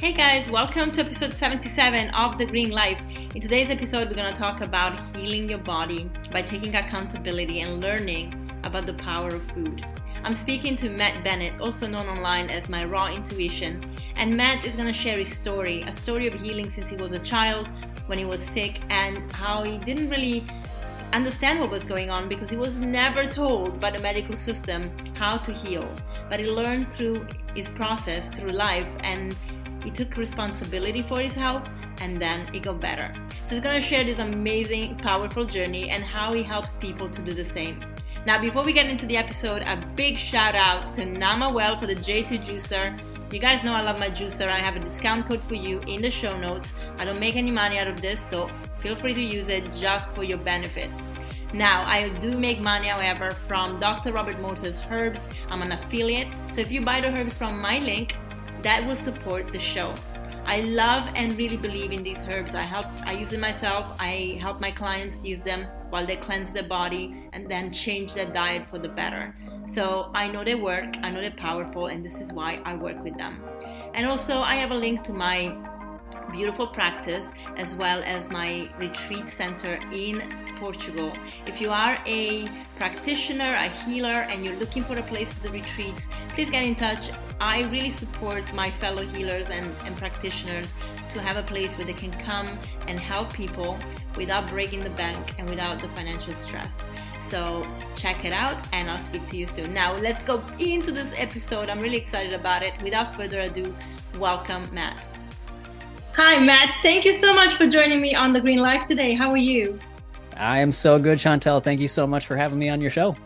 Hey guys, welcome to episode 77 of The Green Life. In today's episode, we're going to talk about healing your body by taking accountability and learning about the power of food. I'm speaking to Matt Bennett, also known online as My Raw Intuition, and Matt is going to share his story a story of healing since he was a child, when he was sick, and how he didn't really understand what was going on because he was never told by the medical system how to heal. But he learned through his process, through life, and he took responsibility for his health and then it got better. So he's gonna share this amazing, powerful journey and how he helps people to do the same. Now, before we get into the episode, a big shout out to Namawell for the J2 Juicer. You guys know I love my juicer. I have a discount code for you in the show notes. I don't make any money out of this, so feel free to use it just for your benefit. Now, I do make money, however, from Dr. Robert Morse's herbs. I'm an affiliate, so if you buy the herbs from my link, that will support the show. I love and really believe in these herbs. I help I use them myself. I help my clients use them while they cleanse their body and then change their diet for the better. So I know they work, I know they're powerful, and this is why I work with them. And also I have a link to my beautiful practice as well as my retreat center in Portugal. If you are a practitioner, a healer, and you're looking for a place to the retreats, please get in touch. I really support my fellow healers and, and practitioners to have a place where they can come and help people without breaking the bank and without the financial stress. So check it out and I'll speak to you soon. Now let's go into this episode. I'm really excited about it. Without further ado, welcome Matt. Hi Matt, thank you so much for joining me on The Green Life today. How are you? I am so good, Chantal. Thank you so much for having me on your show.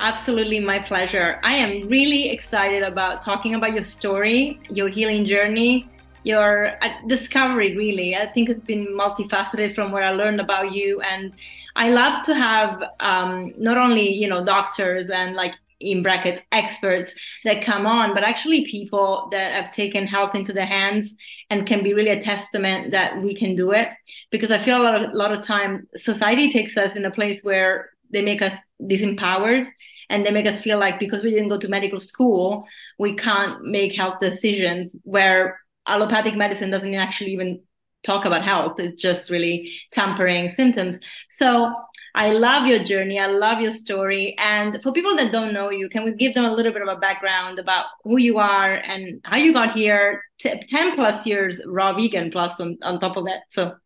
Absolutely, my pleasure. I am really excited about talking about your story, your healing journey, your uh, discovery, really. I think it's been multifaceted from what I learned about you. And I love to have um, not only, you know, doctors and like in brackets experts that come on but actually people that have taken health into their hands and can be really a testament that we can do it. Because i feel a lot of, a lot of time society takes us in a place where they make us disempowered and they make us feel like because we didn't go to medical school we can't make health decisions where allopathic medicine doesn't actually even talk about health. It's just really tampering symptoms. So I love your journey. I love your story. And for people that don't know you, can we give them a little bit of a background about who you are and how you got here? T- 10 plus years raw vegan plus on, on top of that. So,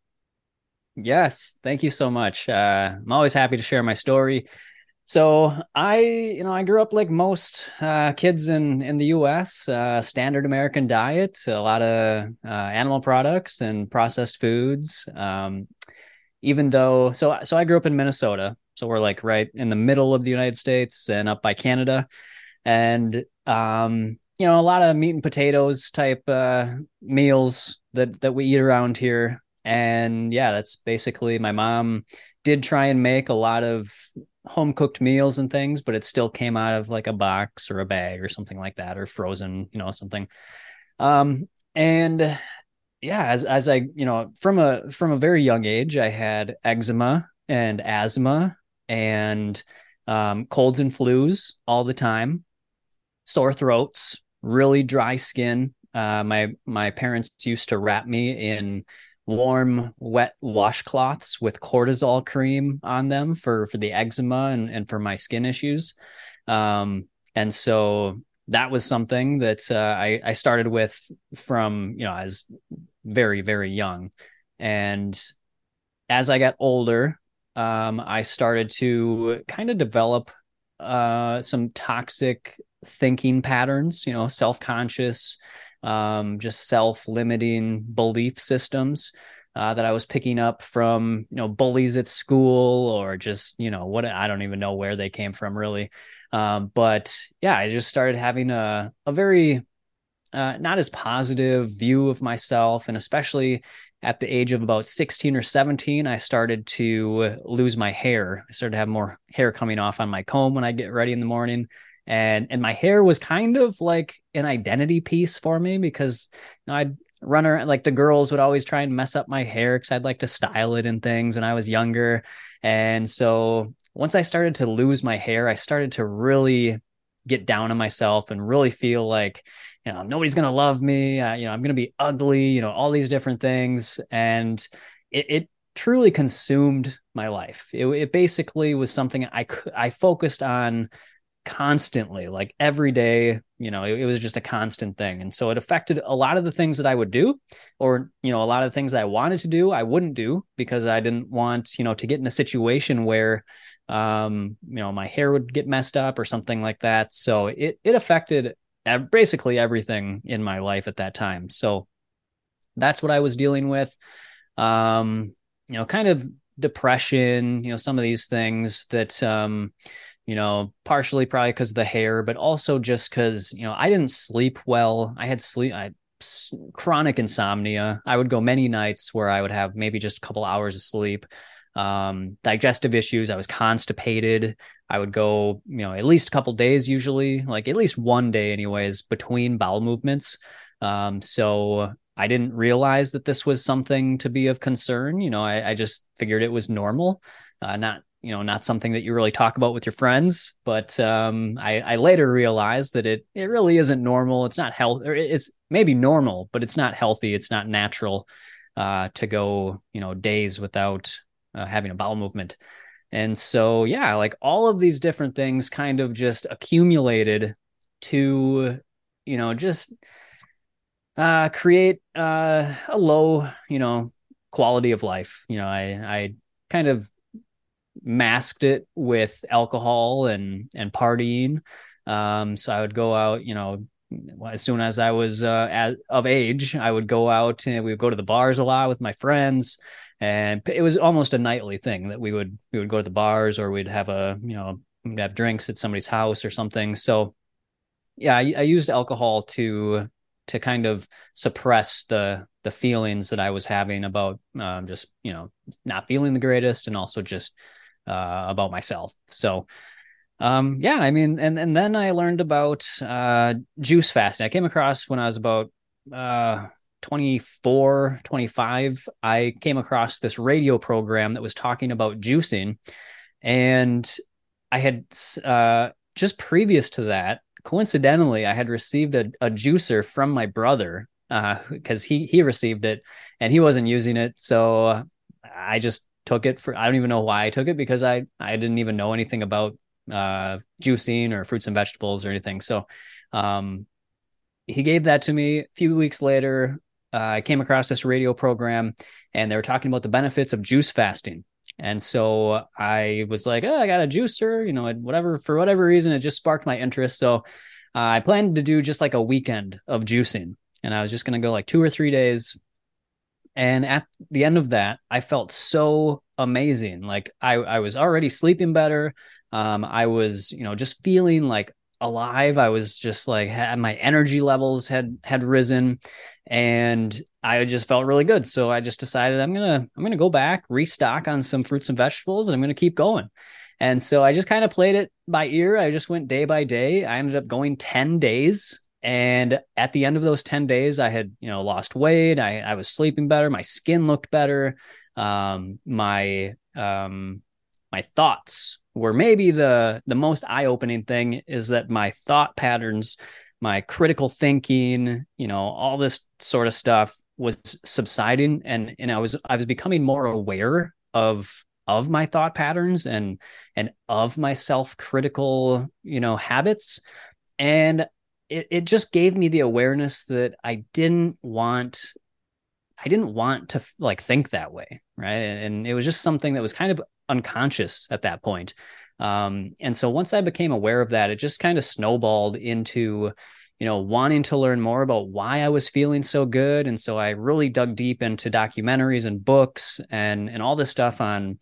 yes, thank you so much. Uh, I'm always happy to share my story. So I, you know, I grew up like most uh, kids in in the U.S. Uh, standard American diet, a lot of uh, animal products and processed foods. Um, even though so so I grew up in Minnesota, so we're like right in the middle of the United States and up by Canada, and um, you know a lot of meat and potatoes type uh, meals that that we eat around here, and yeah, that's basically my mom did try and make a lot of home cooked meals and things, but it still came out of like a box or a bag or something like that, or frozen, you know, something. Um, and yeah, as as I you know from a from a very young age, I had eczema and asthma and um, colds and flus all the time, sore throats, really dry skin. Uh, my my parents used to wrap me in warm, wet washcloths with cortisol cream on them for for the eczema and, and for my skin issues. Um, and so that was something that uh, I, I started with from you know as very very young, and as I got older, um, I started to kind of develop uh, some toxic thinking patterns. You know, self conscious, um, just self limiting belief systems. Uh, that I was picking up from, you know, bullies at school or just, you know, what I don't even know where they came from really. Um, but yeah, I just started having a, a very uh, not as positive view of myself. And especially at the age of about 16 or 17, I started to lose my hair. I started to have more hair coming off on my comb when I get ready in the morning. And, and my hair was kind of like an identity piece for me because you know, I'd run around like the girls would always try and mess up my hair because I'd like to style it and things when I was younger. And so once I started to lose my hair, I started to really get down on myself and really feel like you know nobody's gonna love me. Uh, you know i'm gonna be ugly you know all these different things. And it, it truly consumed my life. It, it basically was something i i focused on constantly like every day you know it, it, was just a constant thing. And so it affected a lot of the things that i would do or you know a lot of the things that i wanted to do i wouldn't do because i didn't want you know to get in a situation where um you know my hair would get messed up or something like that. So it it affected basically everything in my life at that time. So that's what i was dealing with. Um you know kind of depression you know some of these things that um you know, partially probably because of the hair, but also just because, you know, I didn't sleep well. I had sleep, I chronic insomnia. I would go many nights where I would have maybe just a couple hours of sleep. Um, digestive issues. I was constipated. I would go, you know, at least a couple days usually, like at least one day, anyways, between bowel movements. Um, so I didn't realize that this was something to be of concern. You know, I, I just figured it was normal, uh, not you know not something that you really talk about with your friends but um, I, I later realized that it it really isn't normal. It's not health it's maybe normal but it's not healthy. It's not natural uh, to go you know days without uh, having a bowel movement. And so yeah like all of these different things kind of just accumulated to you know just uh, create uh, a low you know quality of life. You know i i kind of masked it with alcohol and and partying. Um, so I would go out, you know, as soon as I was uh, at, of age, I would go out and we would go to the bars a lot with my friends, and it was almost a nightly thing that we would we would go to the bars or we'd have a you know have drinks at somebody's house or something. So yeah, I, I used alcohol to to kind of suppress the the feelings that I was having about um, just you know not feeling the greatest and also just uh, about myself. So, um, yeah, I mean, and and then I learned about uh, juice fasting. I came across when I was about uh, 24, 25. I came across this radio program that was talking about juicing, and I had uh, just previous to that, coincidentally, I had received a, a juicer from my brother because uh, he he received it and he wasn't using it, so I just took it for I don't even know why I took it because I I didn't even know anything about uh, juicing or fruits and vegetables or anything. So um, he gave that to me. A few weeks later, uh, I came across this radio program and they were talking about the benefits of juice fasting. And so I was like, oh, I got a juicer, you know, whatever, for whatever reason, it just sparked my interest. So uh, I planned to do just like a weekend of juicing. And I was just going to go like two or three days, and at the end of that, I felt so amazing. Like I, I was already sleeping better. Um, I was, you know, just feeling like alive. I was just like had, my energy levels had had risen, and I just felt really good. So I just decided I'm gonna I'm gonna go back, restock on some fruits and vegetables, and I'm gonna keep going. And so I just kind of played it by ear. I just went day by day. I ended up going 10 days and at the end of those 10 days, I had, you know, lost weight. I, I was sleeping better. My skin looked better. Um, my, um, my thoughts were maybe the, the most eye opening thing is that my thought patterns, my critical thinking, you know, all this sort of stuff was subsiding. And, and I was, I was becoming more aware of, of my thought patterns and, and of my self critical, you know, habits. And it, it just gave me the awareness that I didn't want I didn't want to like think that way, right? And it was just something that was kind of unconscious at that point. Um, and so once I became aware of that, it just kind of snowballed into, you know, wanting to learn more about why I was feeling so good. And so I really dug deep into documentaries and books and and all this stuff on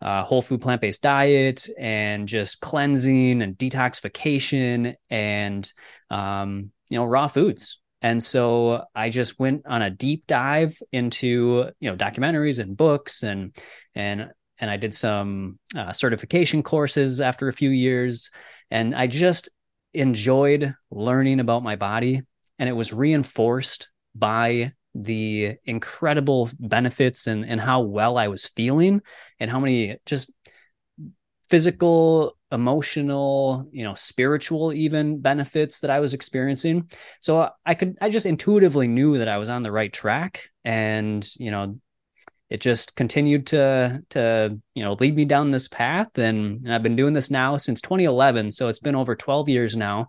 uh, whole food plant based diet and just cleansing and detoxification and um, you know raw foods. And so I just went on a deep dive into you know documentaries and books and and and I did some uh, certification courses after a few years, and I just enjoyed learning about my body, and it was reinforced by the incredible benefits and, and how well I was feeling and how many just physical emotional, you know, spiritual even benefits that I was experiencing. So I could I just intuitively knew that I was on the right track and, you know, it just continued to to, you know, lead me down this path and, and I've been doing this now since 2011, so it's been over 12 years now.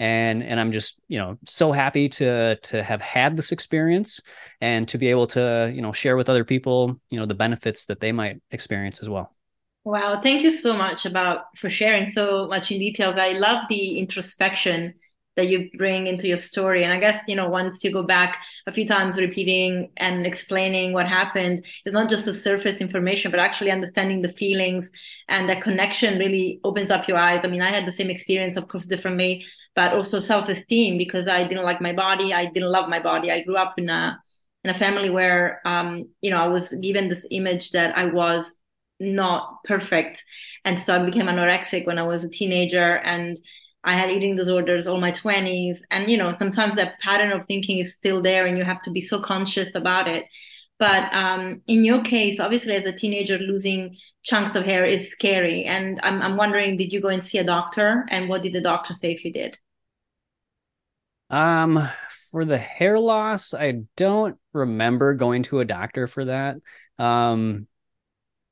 And and I'm just, you know, so happy to to have had this experience and to be able to, you know, share with other people, you know, the benefits that they might experience as well. Wow, thank you so much about for sharing so much in details. I love the introspection that you bring into your story. And I guess, you know, once you go back a few times repeating and explaining what happened, it's not just the surface information, but actually understanding the feelings and that connection really opens up your eyes. I mean, I had the same experience, of course, differently, but also self-esteem because I didn't like my body. I didn't love my body. I grew up in a in a family where um, you know, I was given this image that I was not perfect. And so I became anorexic when I was a teenager and I had eating disorders all my 20s. And, you know, sometimes that pattern of thinking is still there and you have to be so conscious about it. But um, in your case, obviously, as a teenager, losing chunks of hair is scary. And I'm, I'm wondering, did you go and see a doctor? And what did the doctor say if you did? Um, for the hair loss, I don't remember going to a doctor for that. Um,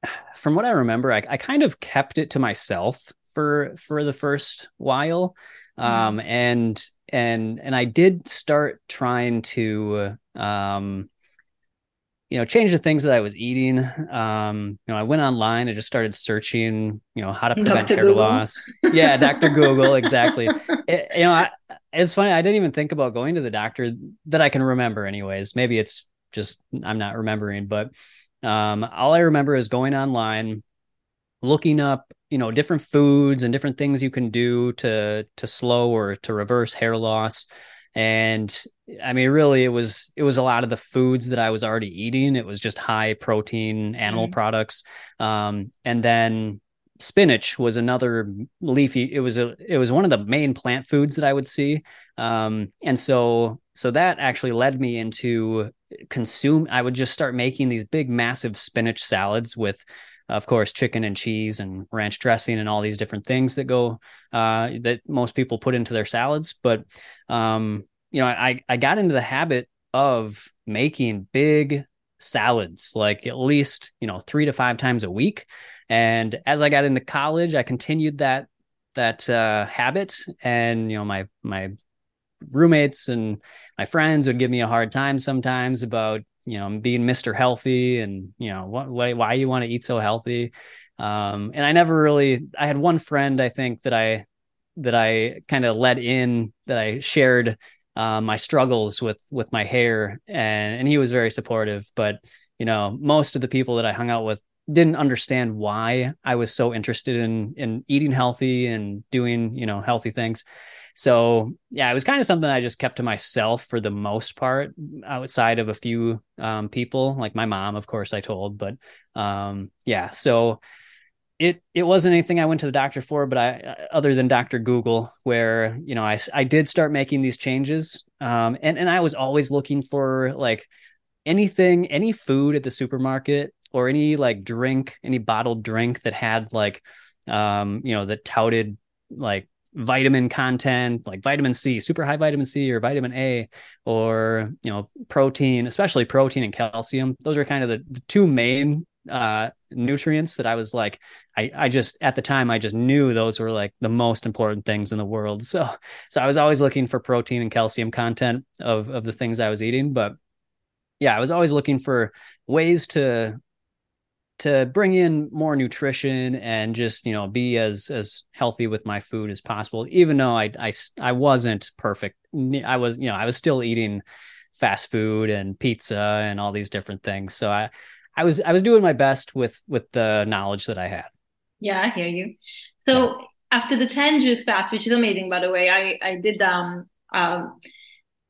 from what I remember, I, I kind of kept it to myself for for the first while. Mm. Um, and and and I did start trying to um you know change the things that I was eating. Um, you know, I went online and just started searching, you know, how to prevent Dr. hair Google. loss. Yeah, Dr. Google, exactly. It, you know, I, it's funny. I didn't even think about going to the doctor that I can remember, anyways. Maybe it's just I'm not remembering, but um, all I remember is going online, looking up, you know, different foods and different things you can do to to slow or to reverse hair loss. And I mean, really, it was it was a lot of the foods that I was already eating. It was just high protein animal mm-hmm. products, um, and then spinach was another leafy it was a it was one of the main plant foods that i would see um, and so so that actually led me into consume i would just start making these big massive spinach salads with of course chicken and cheese and ranch dressing and all these different things that go uh, that most people put into their salads. But um, you know i i got into the habit of making big salads like at least you know 3 to 5 times a week. And as I got into college, I continued that that uh, habit, and you know my my roommates and my friends would give me a hard time sometimes about you know I'm being Mr. Healthy and you know what, why why you want to eat so healthy. Um, and I never really. I had one friend I think that I that I kind of let in that I shared uh, my struggles with with my hair, and and he was very supportive. But you know, most of the people that I hung out with didn't understand why I was so interested in in eating healthy and doing, you know, healthy things. So yeah, it was kind of something I just kept to myself for the most part, outside of a few um, people, like my mom, of course, I told. But um, yeah, so it it wasn't anything I went to the doctor for, but I other than Doctor Google, where you know I I did start making these changes, um, and and I was always looking for like anything, any food at the supermarket or any like drink, any bottled drink that had like, um, you know, that touted like vitamin content, like vitamin C, super high vitamin C or vitamin A, or, you know, protein, especially protein and calcium. Those are kind of the, the two main uh nutrients that I was like I I just at the time I just knew those were like the most important things in the world. So so I was always looking for protein and calcium content of of the things I was eating, but yeah, I was always looking for ways to to bring in more nutrition and just you know be as as healthy with my food as possible even though i i, I wasn't perfect i was you know i was still eating fast food and pizza and all these different things so i i was i was doing my best with with the knowledge that i had yeah i hear you so yeah. after the 10 juice fast which is amazing by the way i i did um um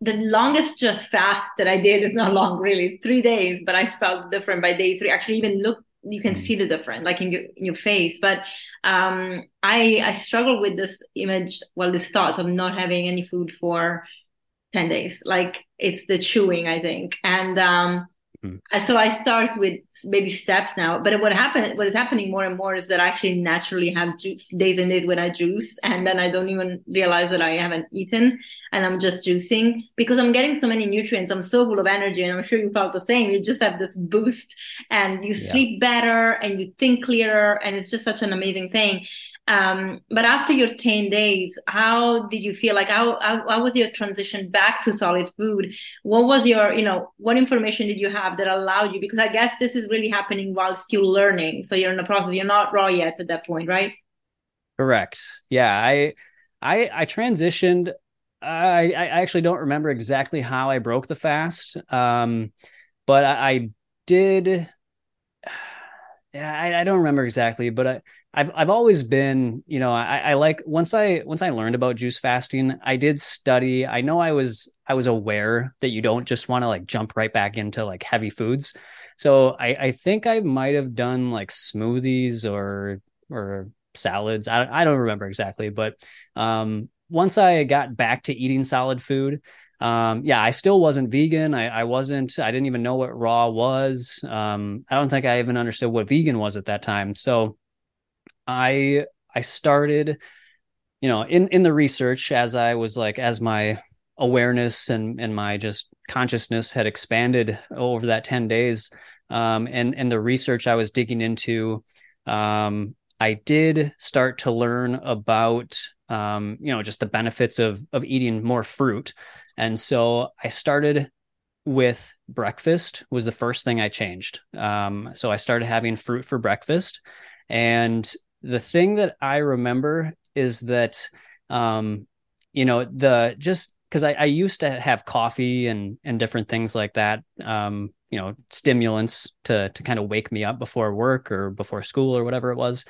the longest just fast that I did is not long really, three days, but I felt different by day three. Actually, even looked you can mm. see the difference like in your, in your face. But um i i struggle with this image well this thought of not having any food for 10 days. Like it's the chewing i think. And um Mm-hmm. So I start with maybe steps now. But what happened, what is happening more and more is that I actually naturally have juice, days and days when I juice, and then I don't even realize that I haven't eaten, and I'm just juicing because I'm getting so many nutrients. I'm so full of energy, and I'm sure you felt the same. You just have this boost, and you yeah. sleep better, and you think clearer, and it's just such an amazing thing. Um, but after your 10 days, how did you feel like how, how, how was your transition back to solid food? What was your, you know, what information did you have that allowed you? Because I guess this is really happening while still learning. So you're in the process, you're not raw yet at that point, right? Correct. Yeah. I, I, I transitioned. I, I actually don't remember exactly how I broke the fast. Um, but I, I did yeah, I, I, don't remember exactly, but I, have I've always been, you know, I, I like once I once I learned about juice fasting, I did study. I know I was I was aware that you don't just want to like jump right back into like heavy foods. So I, I think I might have done like smoothies or or salads. I I don't remember exactly, but um, once I got back to eating solid food, um, yeah, I still wasn't vegan. I, I wasn't, I didn't even know what raw was. Um, I don't think I even understood what vegan was at that time. So I, I started, you know, in, in the research as I was like, as my awareness and, and my just consciousness had expanded over that 10 days. Um, and, and the research I was digging into, um, I did start to learn about, um, you know, just the benefits of, of eating more fruit. And so I started with breakfast was the first thing I changed. Um, so I started having fruit for breakfast. And the thing that I remember is that, um, you know, the just because I, I, used to have coffee and and different things like that, um, you know, stimulants to to kind of wake me up before work or before school or whatever it was.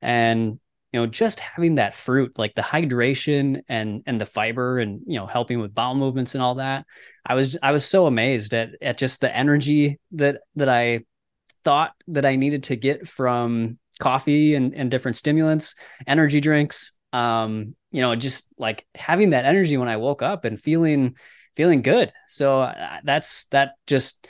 And you know just having that fruit like the hydration and and the fiber and you know helping with bowel movements and all that i was i was so amazed at at just the energy that that i thought that i needed to get from coffee and and different stimulants energy drinks um you know just like having that energy when i woke up and feeling feeling good so uh, that's that just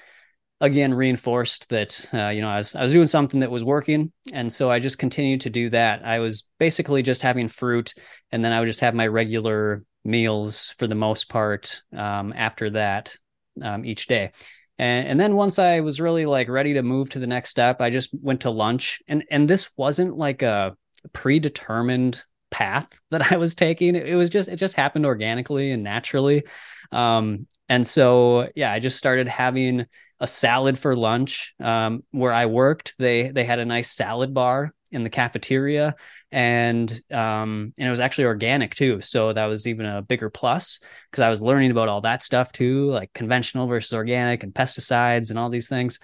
again reinforced that uh, you know I was I was doing something that was working, and so I just continued to do that. I was basically just having fruit, and then I would just have my regular meals for the most part um, after that um, each day. And, and then once I was really like ready to move to the next step, I just went to lunch, and and this wasn't like a predetermined path that I was taking. It was just it just happened organically and naturally. Um, and so yeah, I just started having a salad for lunch. Um, where I worked, they they had a nice salad bar in the cafeteria, and um, and it was actually organic too. So that was even a bigger plus because I was learning about all that stuff too, like conventional versus organic and pesticides and all these things.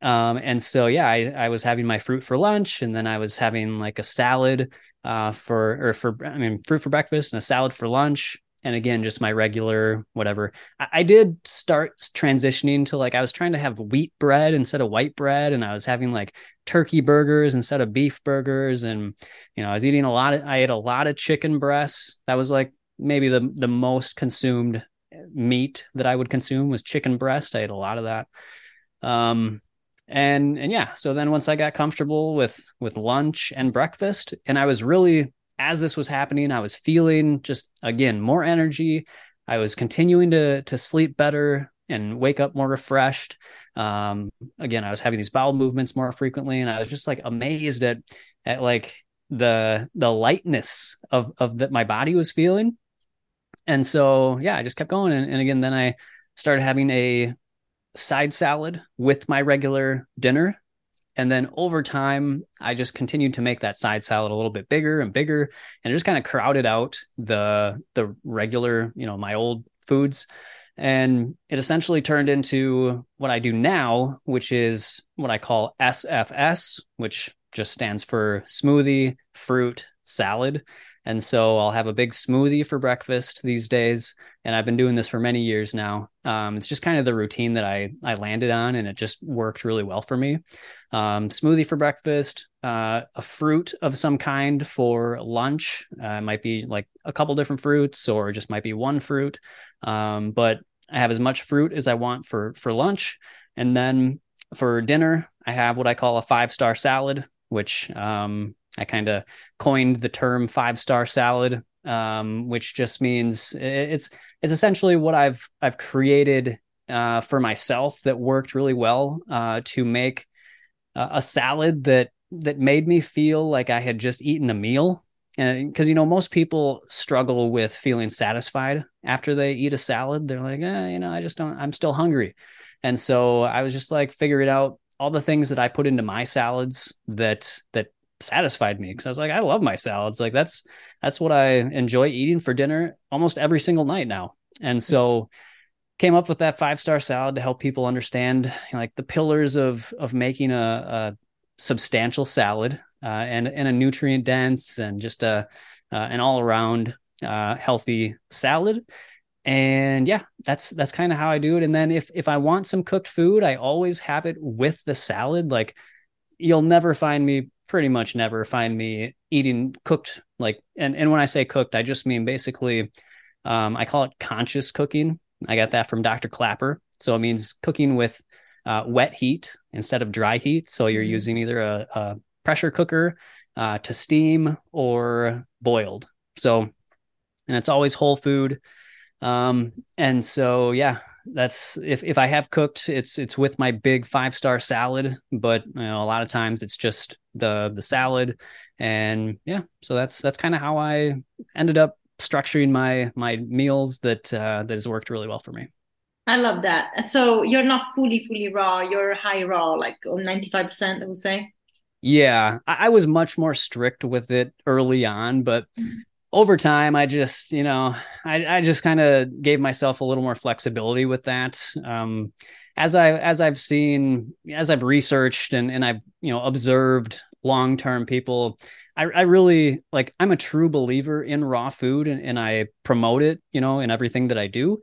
Um, and so yeah, I, I was having my fruit for lunch, and then I was having like a salad uh, for or for I mean fruit for breakfast and a salad for lunch, and again just my regular whatever. I, I, did start transitioning to like i was trying to have wheat bread instead of white bread and i was having like turkey burgers instead of beef burgers and you know i was eating a lot of i ate a lot of chicken breasts. That was like maybe the the most consumed meat that i would consume was chicken breast. I ate a lot of that. Um and and yeah so then once i got comfortable with with lunch and breakfast and i was really as this was happening, I was feeling just again more energy. I was continuing to to sleep better and wake up more refreshed. Um, again, I was having these bowel movements more frequently, and I was just like amazed at at like the the lightness of of that my body was feeling. And so yeah, I just kept going, and, and again, then I started having a side salad with my regular dinner and then over time, I just continued to make that side salad a little bit bigger and bigger, and it just kind of crowded out the the regular, you know, my old foods. And it essentially turned into what I do now, which is what I call SFS, which just stands for smoothie, fruit, salad. And so I'll have a big smoothie for breakfast these days. And I've been doing this for many years now. Um, it's just kind of the routine that I, I landed on, and it just worked really well for me. Um, smoothie for breakfast, uh, a fruit of some kind for lunch. Uh, might be like a couple different fruits, or just might be one fruit. Um, but I have as much fruit as I want for for lunch, And then for dinner, I have what I call a five star salad, which um, I kind of coined the term five star salad, um, which just means it's it's essentially what I've I've created uh, for myself that worked really well uh, to make a salad that that made me feel like I had just eaten a meal. And because you know most people struggle with feeling satisfied after they eat a salad, they're like, eh, you know, I just don't. I'm still hungry, and so I was just like figuring out all the things that I put into my salads that that satisfied me because I was like, I love my salads. Like that's that's what I enjoy eating for dinner almost every single night now. And so came up with that five star salad to help people understand you know, like the pillars of of making a, a substantial salad uh, and and a nutrient dense and just a uh, an all around uh, healthy salad. And yeah, that's that's kind of how I do it. And then if if I want some cooked food, I always have it with the salad. Like you'll never find me pretty much never find me eating cooked like and and when I say cooked, I just mean basically um, I call it conscious cooking. I got that from Dr. Klaper. So it means cooking with uh, wet heat instead of dry heat. So you're mm-hmm. using either a, a pressure cooker uh, to steam or boiled. So, and it's always whole food. Um, and so, yeah, that's if, if I have cooked, it's, it's with my big five star salad, but you know, a lot of times it's just the, the salad and yeah, so that's, that's kind of how I ended up structuring my, my meals that, uh, that has worked really well for me. I love that. So you're not fully, fully raw. You're high raw, like 95%, I would say. Yeah, I, I was much more strict with it early on, but mm-hmm. Over time, I just, you know, I, I just kind of gave myself a little more flexibility with that. Um, as I as I've seen, as I've researched and and I've you know observed long term people, I, I really like. I'm a true believer in raw food, and, and I promote it, you know, in everything that I do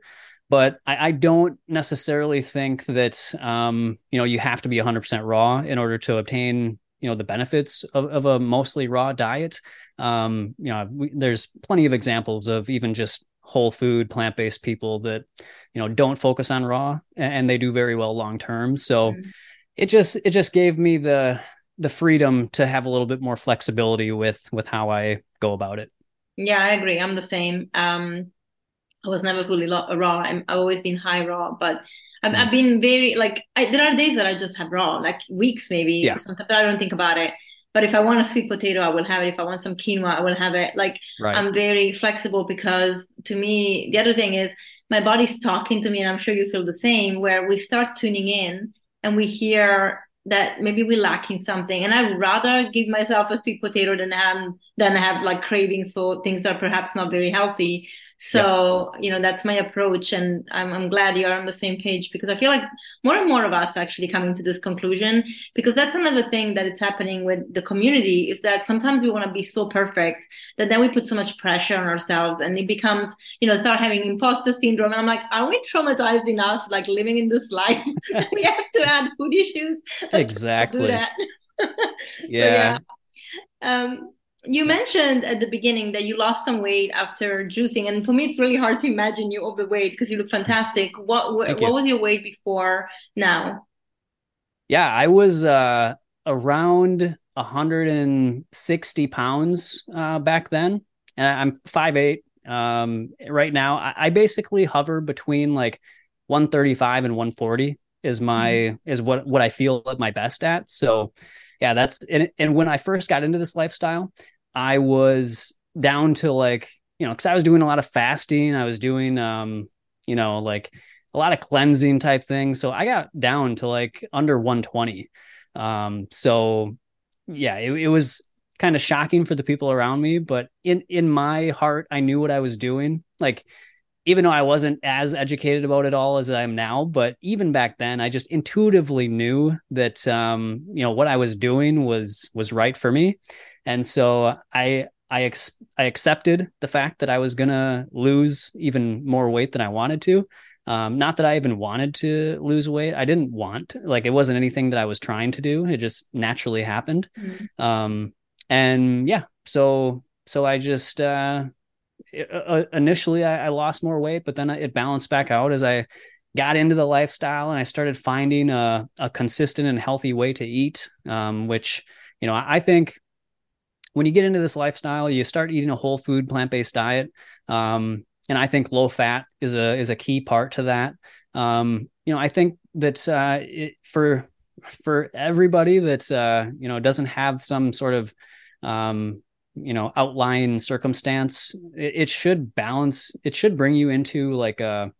but I, I, don't necessarily think that um, you know you have to be 100% raw in order to obtain you know the benefits of, of a mostly raw diet. Um, you know, we, there's plenty of examples of even just whole food plant based people that you know don't focus on raw and, they do very well long term. So mm-hmm. it just it just gave me the the freedom to have a little bit more flexibility with with how I go about it. Yeah, I agree. I'm the same. Um, I was never fully raw. i have always been high raw, but I've, I've mm. been very like I, there are days that I just have raw, like weeks maybe. Yeah. Sometimes I don't think about it. But if I want a sweet potato, I will have it. If I want some quinoa, I will have it. Like right. I'm very flexible because to me, the other thing is my body's talking to me, and I'm sure you feel the same. Where we start tuning in and we hear that maybe we're lacking something and i'd rather give myself a sweet potato than have than have like cravings for things that are perhaps not very healthy so, yeah. you know, that's my approach. And I'm, I'm glad you're on the same page because I feel like more and more of us actually coming to this conclusion because that's another thing that it's happening with the community is that sometimes we want to be so perfect that then we put so much pressure on ourselves and it becomes, you know, start having imposter syndrome. And I'm like, are we traumatized enough, like living in this life? we have to add food issues. Exactly. yeah. So, yeah. Um, you mentioned at the beginning that you lost some weight after juicing and for me it's really hard to imagine you overweight because you look fantastic. What what, what was your weight before now? Yeah i was uh around 160 pounds uh back then and i'm 5'8 um right now I, I basically hover between like 135 and 140 is my mm-hmm. is what what i feel at my best at. So yeah, that's and, and when I first got into this lifestyle, I was down to like, you know, because I was doing a lot of fasting. I was doing um, you know, like a lot of cleansing type things. So I got down to like under 120. Um, so yeah, it, it was kind of shocking for the people around me, but in in my heart, I knew what I was doing. Like even though I wasn't as educated about it all as I am now, but even back then, I just intuitively knew that um, you know what I was doing was was right for me, and so I I ex- I accepted the fact that I was gonna lose even more weight than I wanted to. Um, not that I even wanted to lose weight. I didn't want like it wasn't anything that I was trying to do. It just naturally happened. Mm-hmm. Um, and yeah, so so I just uh, uh, uh, initially I, I, lost more weight, but then it balanced back out as I got into the lifestyle and I started finding a, a consistent and healthy way to eat, um, which, you know, I think when you get into this lifestyle, you start eating a whole food, plant based diet. Um, and I think low fat is a is a key part to that. Um, you know, I think that uh, it, for for everybody that's uh, you know doesn't have some sort of um, you know outlying circumstance, it, it should balance. It should bring you into like a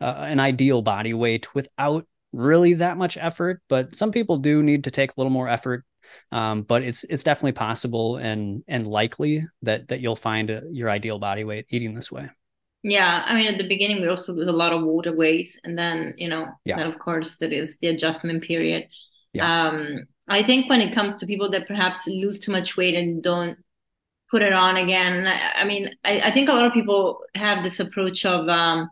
uh, an ideal body weight without really that much effort. But some people do need to take a little more effort. Um, but it's it's definitely possible and and likely that that you'll find a, your ideal body weight eating this way. Yeah, I mean, at the beginning we also lose a lot of water weight, and then you know, yeah. then of course there is the adjustment period. Yeah. Um, I think when it comes to people that perhaps lose too much weight and don't put it on again, I, I mean, I, I, think a lot of people have this approach of um,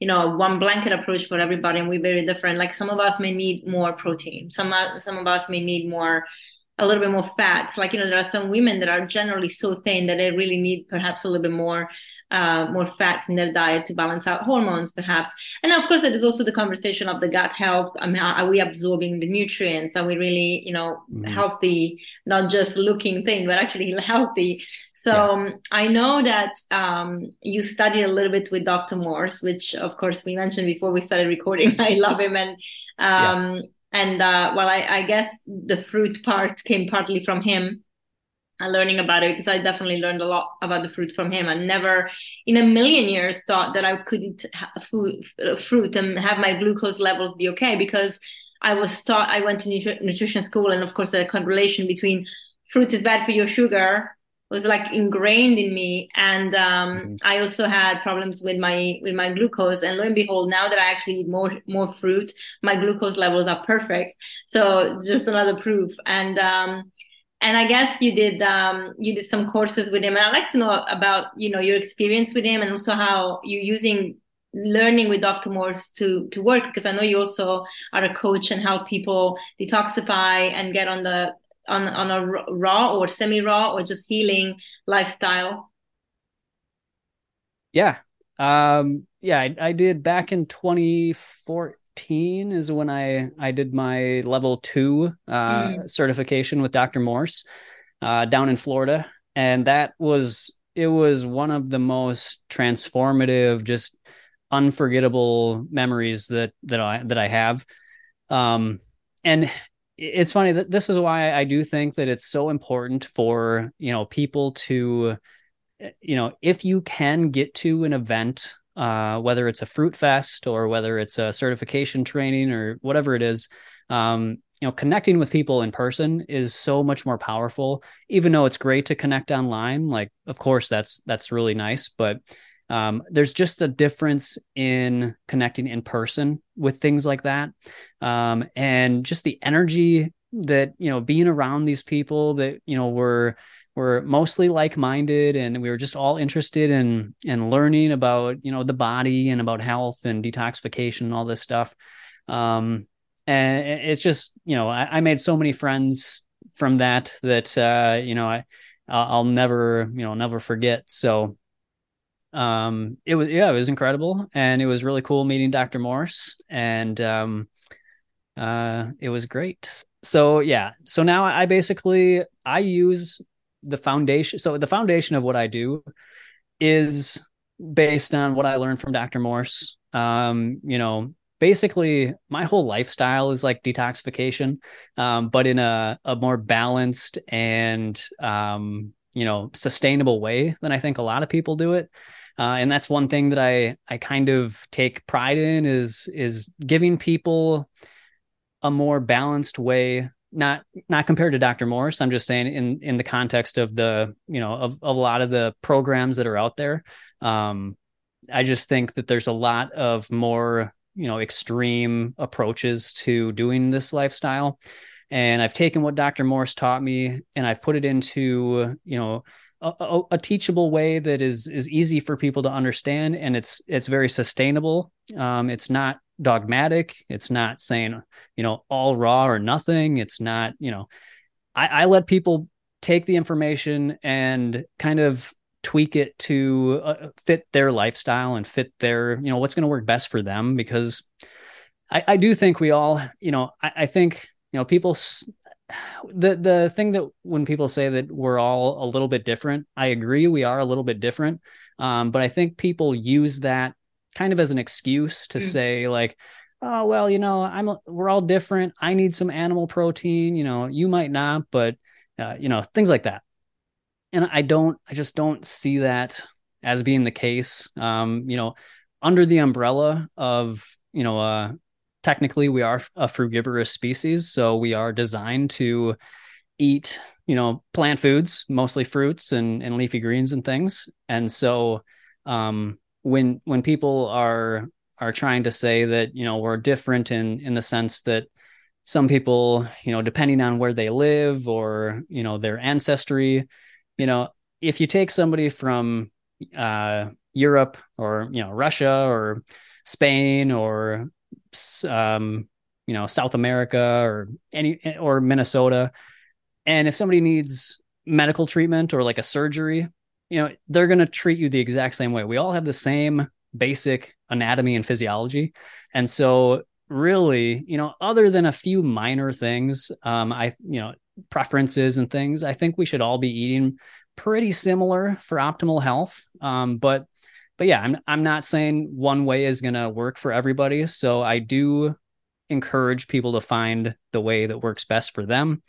you know one blanket approach for everybody and we're very different. Like some of us may need more protein. Some some of us may need more a little bit more fats like you know there are some women that are generally so thin that they really need perhaps a little bit more uh, more fat in their diet to balance out hormones, perhaps. And of course, there is also the conversation of the gut health. I mean, are we absorbing the nutrients? Are we really, you know, mm. healthy, not just looking thin, but actually healthy? So yeah. um, I know that um, you studied a little bit with Dr. Morse, which of course we mentioned before we started recording. I love him, and um, yeah. And uh, well, I, I guess the fruit part came partly from him and learning about it because I definitely learned a lot about the fruit from him. I never in a million years thought that I could eat food, fruit and have my glucose levels be okay because I was taught, I went to nutri- nutrition school and of course the correlation between fruit is bad for your sugar was like ingrained in me. And um, mm-hmm. i also had problems with my with my glucose. And lo and behold now that i actually eat more more fruit my glucose levels are perfect. So just another proof. And um, and I guess you did um, you did some courses with him, and I'd like to know about you know your experience with him and also how you're using learning with Dr. Morse to to work. Because I know you also are a coach and help people detoxify and get on the on on a raw or semi raw or just healing lifestyle. Yeah, um, yeah, I, I did back in 2014 is when I I did my level two uh, mm. certification with Dr. Morse uh, down in Florida, and that was it was one of the most transformative, just unforgettable memories that that I that I have. Um, and it's funny that this is why I do think that it's so important for you know people to you know if you can get to an event uh, whether it's a fruit fest or whether it's a certification training or whatever it is um, you know connecting with people in person is so much more powerful. Even though it's great to connect online like of course that's that's really nice but um, there's just a difference in connecting in person with things like that. Um, and just the energy that you know being around these people that you know were were mostly like-minded and we were just all interested in in learning about you know the body and about health and detoxification and all this stuff. Um and it's just you know I, I made so many friends from that that uh you know i i'll never you know never forget. So um it was yeah it was incredible. And it was really cool meeting dr morse. And um uh it was great. So yeah. So now i basically i use the foundation so the foundation of what i do is based on what i learned from dr morse. Um you know basically my whole lifestyle is like detoxification um but in a, a more balanced and um you know sustainable way than i think a lot of people do it uh, and that's one thing that i i kind of take pride in is is giving people a more balanced way not not compared to Dr. Morse. I'm just saying in in the context of the you know of, of a lot of the programs that are out there. Um, I just think that there's a lot of more you know extreme approaches to doing this lifestyle, and I've taken what Dr. Morse taught me and I've put it into you know a, a, teachable way that is is easy for people to understand and it's it's very sustainable um, it's not dogmatic. It's not saying, you know, all raw or nothing. It's not, you know, I, I let people take the information and kind of tweak it to uh, fit their lifestyle and fit their you know what's going to work best for them because I, I do think we all you know I, I think you know people the the thing that when people say that we're all a little bit different i agree we are a little bit different. Um, but i think people use that kind of as an excuse to mm. say like oh well you know i'm we're all different. I need some animal protein you know you might not but uh, you know things like that. And i don't i just don't see that as being the case. Um, you know under the umbrella of you know uh, technically we are a frugivorous species so we are designed to eat you know plant foods mostly fruits and, and leafy greens and things. And so um, when when people are are trying to say that you know we're different in in the sense that some people you know depending on where they live or you know their ancestry you know if you take somebody from uh, Europe or you know Russia or Spain or um, you know South America or any or Minnesota, and if somebody needs medical treatment or like a surgery, you know they're going to treat you the exact same way. We all have the same basic anatomy and physiology, and so really, you know, other than a few minor things, um, I you know preferences and things, I think we should all be eating pretty similar for optimal health. Um, but but yeah, I'm I'm not saying one way is gonna work for everybody. So I do encourage people to find the way that works best for them.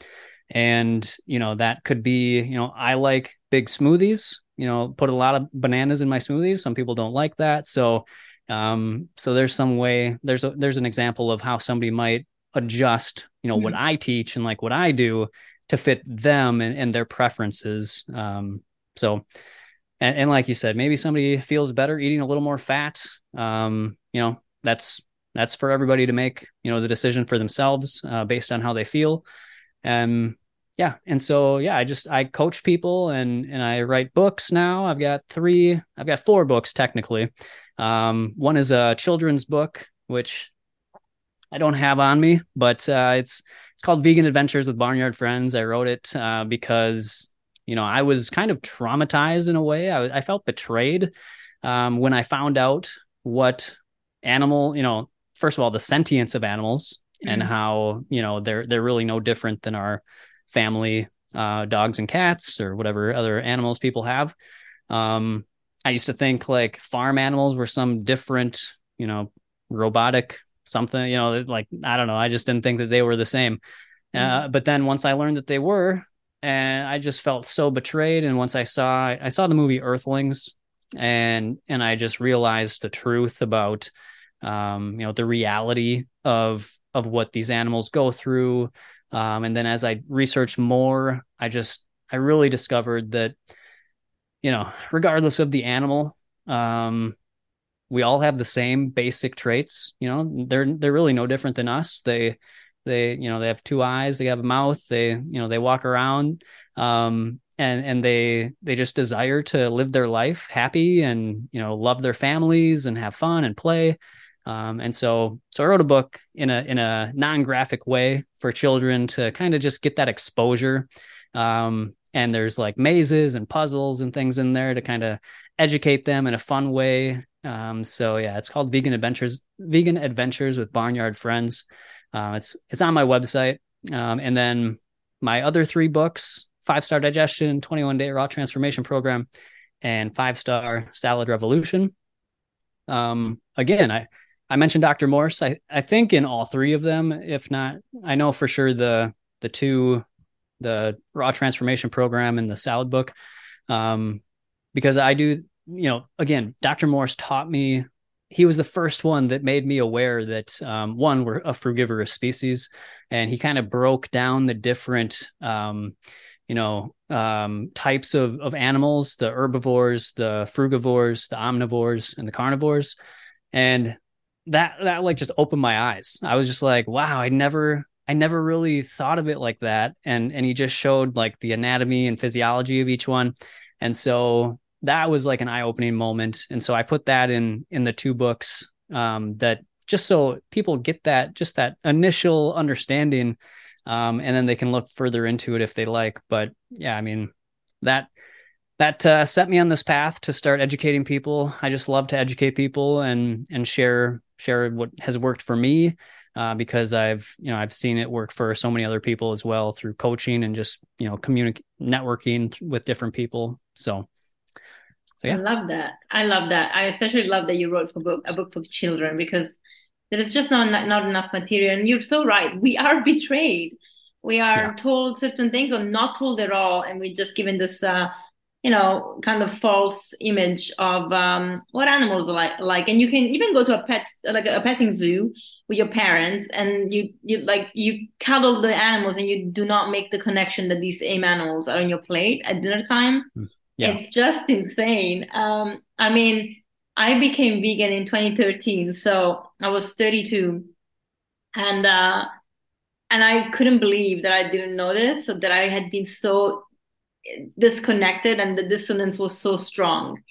And you know, that could be, you know, I like big smoothies, you know, put a lot of bananas in my smoothies. Some people don't like that. So um, so there's some way, there's a there's an example of how somebody might adjust, you know, mm-hmm. what I teach and like what I do to fit them and, and their preferences. Um, so and, and, like you said, maybe somebody feels better eating a little more fat. Um, you know, that's that's for everybody to make, you know, the decision for themselves uh, based on how they feel. And yeah, and so yeah, I just I coach people and and I write books now. I've got three, I've got four books technically. Um, one is a children's book, which I don't have on me, but uh, it's it's called Vegan Adventures with Barnyard Friends. I wrote it uh, because you know I was kind of traumatized in a way. I, I felt betrayed um, when I found out what animal, you know, first of all, the sentience of animals mm. and how you know they're they're really no different than our family uh, dogs and cats or whatever other animals people have. Um, I used to think like farm animals were some different, you know, robotic something, you know, like I don't know. I just didn't think that they were the same. Uh, mm-hmm. Uh, but then once I learned that they were, and I just felt so betrayed. And once I saw, I saw the movie Earthlings, and and I just realized the truth about, um, you know, the reality of of what these animals go through. Um, and then as I researched more, I just I really discovered that, you know, regardless of the animal, um, we all have the same basic traits. You know, they're they're really no different than us. They they you know they have two eyes, they have a mouth, they you know they walk around, um, and and they they just desire to live their life happy and you know love their families and have fun and play. Um, and so so I wrote a book in a in a non graphic way for children to kind of just get that exposure. Um, and there's like mazes and puzzles and things in there to kind of educate them in a fun way um, so yeah, it's called Vegan Adventures, Vegan Adventures with Barnyard Friends. Uh, it's it's on my website. Um, and then my other three books: Five Star Digestion, 21 Day Raw Transformation Program, and Five Star Salad Revolution. Um, again, I I mentioned Dr. Morse. I I think in all three of them, if not, I know for sure the the two, the Raw Transformation Program and the Salad book, um, because I do you know, again, Dr. Morse taught me. He was the first one that made me aware that um, one, we're a frugivorous species, and he kind of broke down the different, um, you know, um, types of of animals: the herbivores, the frugivores, the omnivores, and the carnivores. And that that like just opened my eyes. I was just like, wow, I never I never really thought of it like that. And and he just showed like the anatomy and physiology of each one. And so that was like an eye-opening moment and so i put that in in the two books um, that just so people get that just that initial understanding um, and then they can look further into it if they like but yeah i mean that that uh, set me on this path to start educating people. I just love to educate people and and share share what has worked for me uh, because I've you know I've seen it work for so many other people as well through coaching and just you know communicating networking with different people. So, so yeah. I love that. I love that. I especially love that you wrote for book a book for children because there is just not not enough material. And you're so right. We are betrayed. We are yeah. told certain things or not told at all, and we're just given this. Uh, you know, kind of false image of um, what animals are like, like. And you can even go to a pet, like a petting zoo with your parents, and you, you like you cuddle the animals, and you do not make the connection that these same animals are on your plate at dinner time. Hmm. Yeah. It's just insane. Um, I mean, I became vegan in 2013, so I was 32, and uh, and I couldn't believe that I didn't know this, so that I had been so disconnected and the dissonance was so strong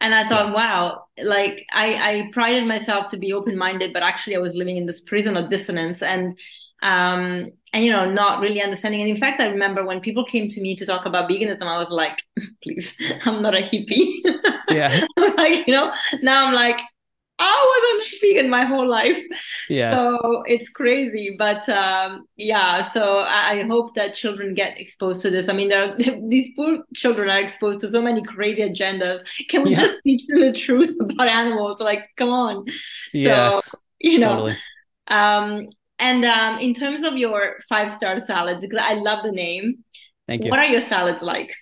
and i thought yeah. wow like i i prided myself to be open minded but actually i was living in this prison of dissonance and um and you know not really understanding and in fact i remember when people came to me to talk about veganism i was like please i'm not a hippie yeah like you know now i'm like I wasn't vegan my whole life. Yes. So it's crazy. But um, yeah, so I, hope that children get exposed to this. I mean, there are, these poor children are exposed to so many crazy agendas. Can we yeah. just teach them the truth about animals? Like, come on. Yes. So, you know. Totally. Um, and um, in terms of your five star salads, because I love the name. Thank you. What are your salads like?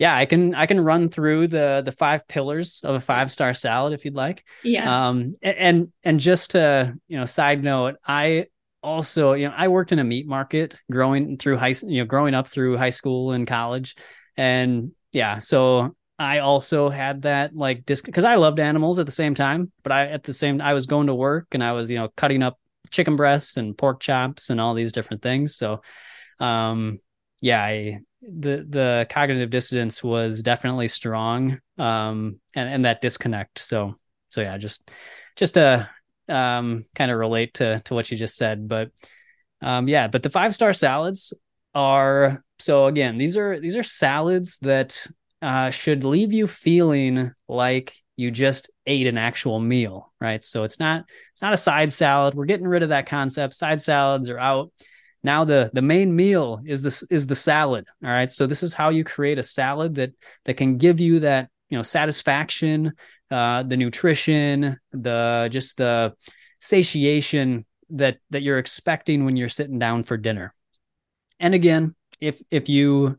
yeah, I can I can run through the the five pillars of a five star salad if you'd like. Yeah. Um and and just to you know side note, I also you know I worked in a meat market growing through high you know growing up through high school and college, and yeah, so I also had that like disc because I loved animals at the same time, but I at the same I was going to work and I was you know cutting up chicken breasts and pork chops and all these different things. So, um, yeah, I the the cognitive dissonance was definitely strong um and and that disconnect so so yeah just just to um kind of relate to to what you just said but um yeah but the five star salads are so again these are these are salads that uh should leave you feeling like you just ate an actual meal right? So it's not it's not a side salad. We're getting rid of that concept. Side salads are out. Now the the main meal is this is the salad all right? So this is how you create a salad that that can give you that you know satisfaction uh the nutrition the just the satiation that that you're expecting when you're sitting down for dinner. And again if if you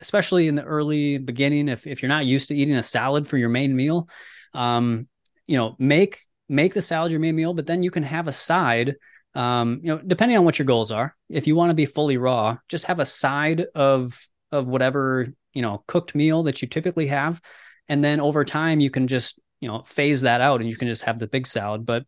especially in the early beginning if if you're not used to eating a salad for your main meal um you know make make the salad your main meal but then you can have a side um, you know, depending on what your goals are, if you want to be fully raw, just have a side of of whatever you know cooked meal that you typically have, and then over time you can just you know phase that out, and you can just have the big salad. But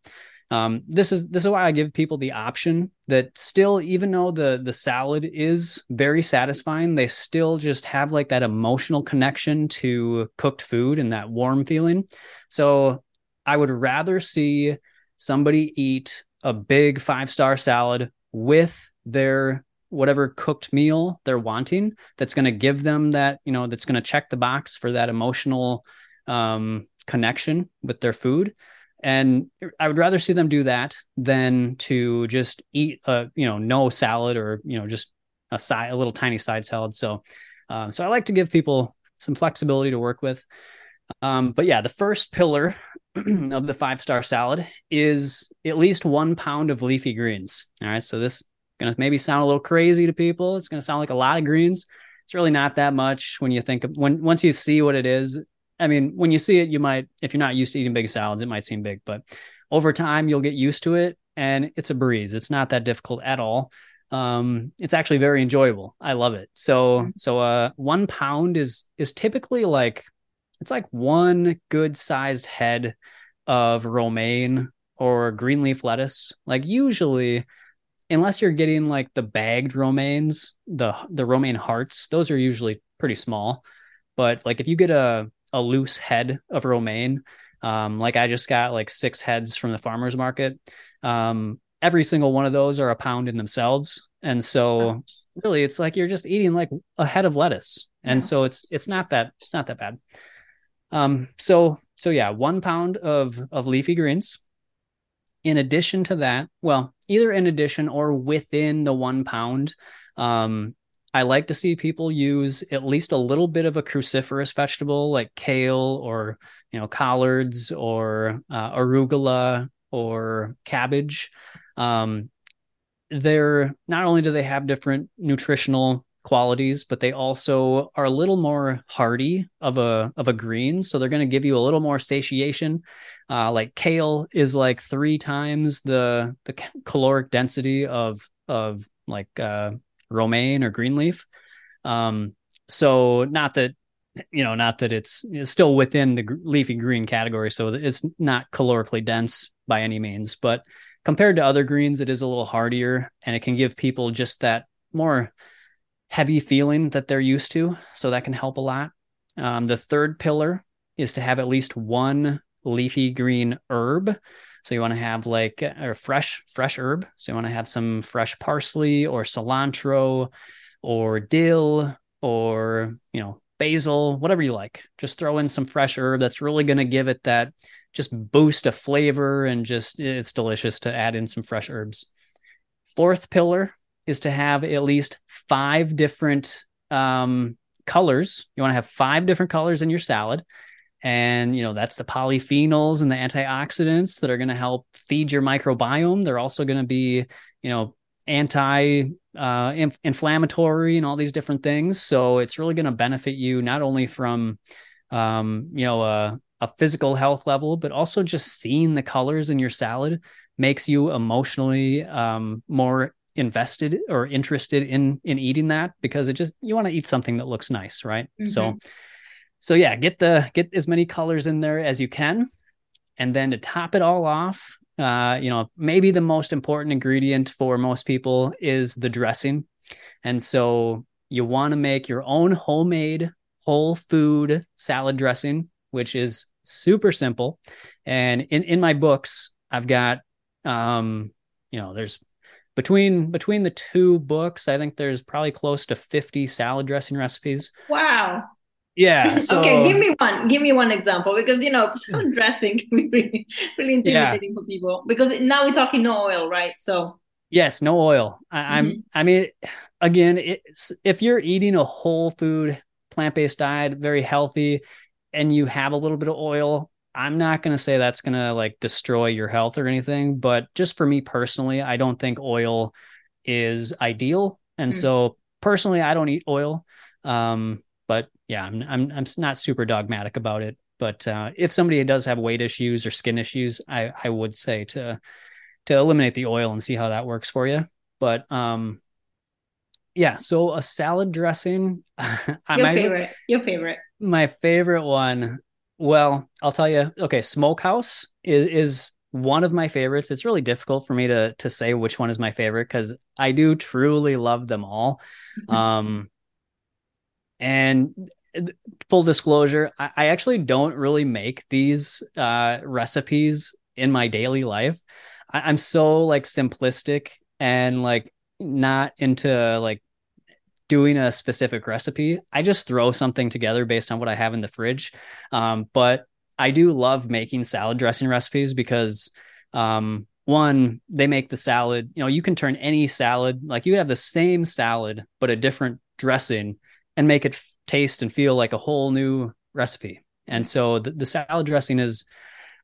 um, this is this is why I give people the option that still, even though the the salad is very satisfying, they still just have like that emotional connection to cooked food and that warm feeling. So I would rather see somebody eat a big five star salad with their whatever cooked meal they're wanting that's going to give them that you know that's going to check the box for that emotional um, connection with their food and i would rather see them do that than to just eat a you know no salad or you know just a side a little tiny side salad so um, so i like to give people some flexibility to work with um, but yeah the first pillar of the five star salad is at least one pound of leafy greens. All right. So this to maybe sound a little crazy to people. It's to sound like a lot of greens. It's really not that much when you think of when once you see what it is. I mean, when you see it, you might, if you're not used to eating big salads, it might seem big, but over time you'll get used to it and it's a breeze. It's not that difficult at all. Um, it's actually very enjoyable. I love it. So, mm-hmm. so, uh, one pound is, is typically like it's like one good sized head of romaine or green leaf lettuce. Like usually, unless you're getting like the bagged romaines, the the romaine hearts, those are usually pretty small. But like if you get a a loose head of romaine, um, like I just got like six heads from the farmers market. Um, every single one of those are a pound in themselves, and so really, it's like you're just eating like a head of lettuce and so it's it's not that it's not that bad. Um, so so yeah, one pound of of leafy greens. In addition to that, well, either in addition or within the one pound, um, I like to see people use at least a little bit of a cruciferous vegetable like kale or you know collards or uh, arugula or cabbage. Um, they're not only do they have different nutritional qualities, but they also are a little more hardy of a of a green. So they're going to give you a little more satiation. Uh, like kale is like three times the the caloric density of of like uh, romaine or green leaf. Um, so not that you know, not that it's, it's still within the leafy green category, so it's not calorically dense by any means, but compared to other greens, it is a little hardier and it can give people just that more heavy feeling that they're used to. So that can help a lot. Um, the third pillar is to have at least one leafy green herb. So you want to have like a fresh fresh herb. So you want to have some fresh parsley or cilantro or dill or you know basil, whatever you like. Just throw in some fresh herb that's really going to give it that just boost of flavor and just it's delicious to add in some fresh herbs. Fourth pillar is to have at least five different um, colors. You want to have five different colors in your salad and you know that's the polyphenols and the antioxidants that are going to help feed your microbiome. They're also going to be you know anti uh, inf- inflammatory and all these different things. So it's really going to benefit you not only from um, you know a, a physical health level but also just seeing the colors in your salad makes you emotionally um, more invested or interested in in eating that because it just you want to eat something that looks nice right? Mm-hmm. so so yeah, get the get as many colors in there as you can, and then to top it all off, uh, you know, maybe the most important ingredient for most people is the dressing, and so you want to make your own homemade whole food salad dressing, which is super simple. And in in my books, I've got um, you know, there's between between the two books, I think there's probably close to 50 salad dressing recipes. Wow. Yeah. So, okay, give me one. Give me one example because you know salad dressing can be really, really intimidating yeah. for people because now we're talking no oil, right? So yes, no oil. I, am mm-hmm. I mean, again, it's if you're eating a whole food plant based diet, very healthy, and you have a little bit of oil, I'm not going to say that's going to like destroy your health or anything, but just for me personally, I don't think oil is ideal. And mm-hmm. so personally, I don't eat oil. Um, but yeah, I'm I'm I'm not super dogmatic about it. But uh, if somebody does have weight issues or skin issues, I I would say to to eliminate the oil and see how that works for you. But um, yeah, so a salad dressing. your favorite. Your favorite. My favorite one. Well, I'll tell you. Okay, smokehouse is is one of my favorites. It's really difficult for me to to say which one is my favorite because I do truly love them all. um, and full disclosure, I, I actually don't really make these uh, recipes in my daily life. I, I'm so like simplistic and like not into like doing a specific recipe. I just throw something together based on what I have in the fridge. Um, but I do love making salad dressing recipes because um, one, they make the salad, you know, you can turn any salad, like you have the same salad, but a different dressing and make it taste and feel like a whole new recipe. And so the, the salad dressing is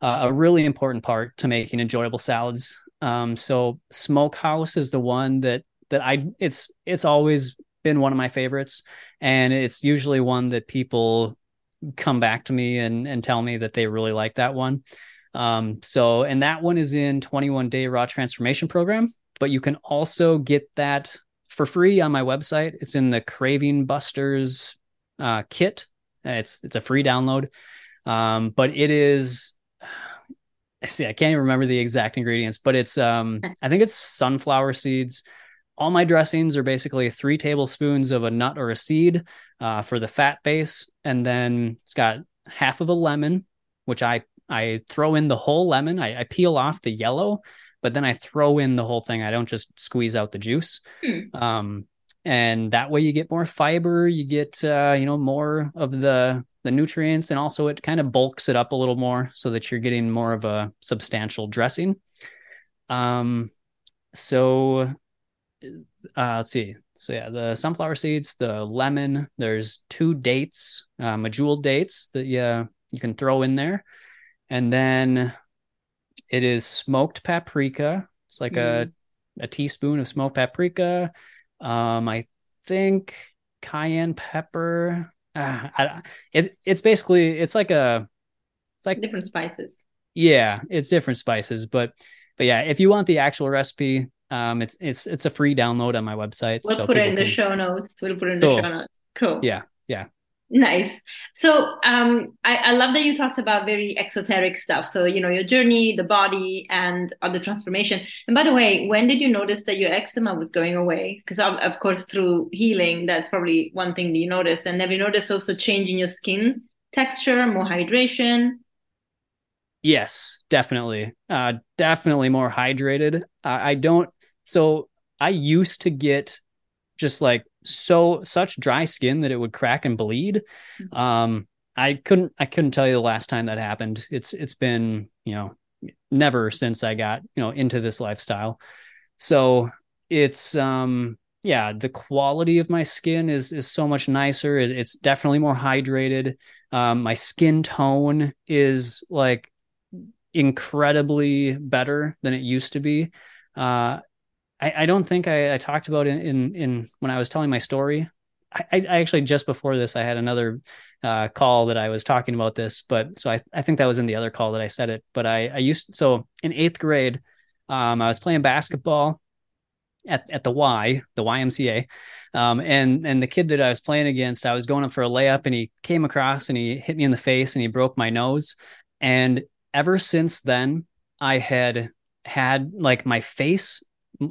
uh, a really important part to making enjoyable salads. Um, so smokehouse is the one that that I it's it's always been one of my favorites, and it's usually one that people come back to me and and tell me that they really like that one. Um, so and that one is in 21 day raw transformation program, but you can also get that for free on my website. It's in the Craving Busters uh, kit. It's it's a free download, um, but it is. I see, I can't even remember the exact ingredients, but it's um, I think it's sunflower seeds. All my dressings are basically three tablespoons of a nut or a seed uh, for the fat base, and then it's got half of a lemon, which I I throw in the whole lemon. I, I peel off the yellow but then I throw in the whole thing. I don't just squeeze out the juice. Mm. Um, and that way you get more fiber you get uh, you know more of the the nutrients and also it kind of bulks it up a little more so that you're getting more of a substantial dressing. Um so uh let's see. So yeah the sunflower seeds the lemon there's two dates uh, medjool dates that you you can throw in there. And then it is smoked paprika. It's like mm. a a teaspoon of smoked paprika um i think cayenne pepper uh, I, it, it's basically it's like a it's like different spices. Yeah it's different spices but but yeah if you want the actual recipe um it's it's it's a free download on my website we'll so put it in can... the show notes. We'll put it in cool. the show notes. Cool. Yeah yeah Nice. So um, I, I love that you talked about very exoteric stuff. So, you know, your journey, the body, and other transformation. And by the way, when did you notice that your eczema was going away? Because, of, of course, through healing, that's probably one thing that you noticed. And have you noticed also change in your skin texture, more hydration? Yes, definitely. Uh, definitely more hydrated. I don't, so I used to get just like so such dry skin that it would crack and bleed. Mm-hmm. Um, I couldn't I couldn't tell you the last time that happened. It's it's been you know never since I got you know into this lifestyle. So it's um yeah the quality of my skin is is so much nicer. It's definitely more hydrated. Um, my skin tone is like incredibly better than it used to be. Uh, I, I don't think I, I talked about in, in, in when I was telling my story. I, I actually just before this I had another uh, call that I was talking about this, but so I, I think that was in the other call that I said it. But I, I used so in eighth grade, um, I was playing basketball at, at the Y, the YMCA. Um, and and the kid that I was playing against, I was going up for a layup and he came across and he hit me in the face and he broke my nose. And ever since then, I had had like my face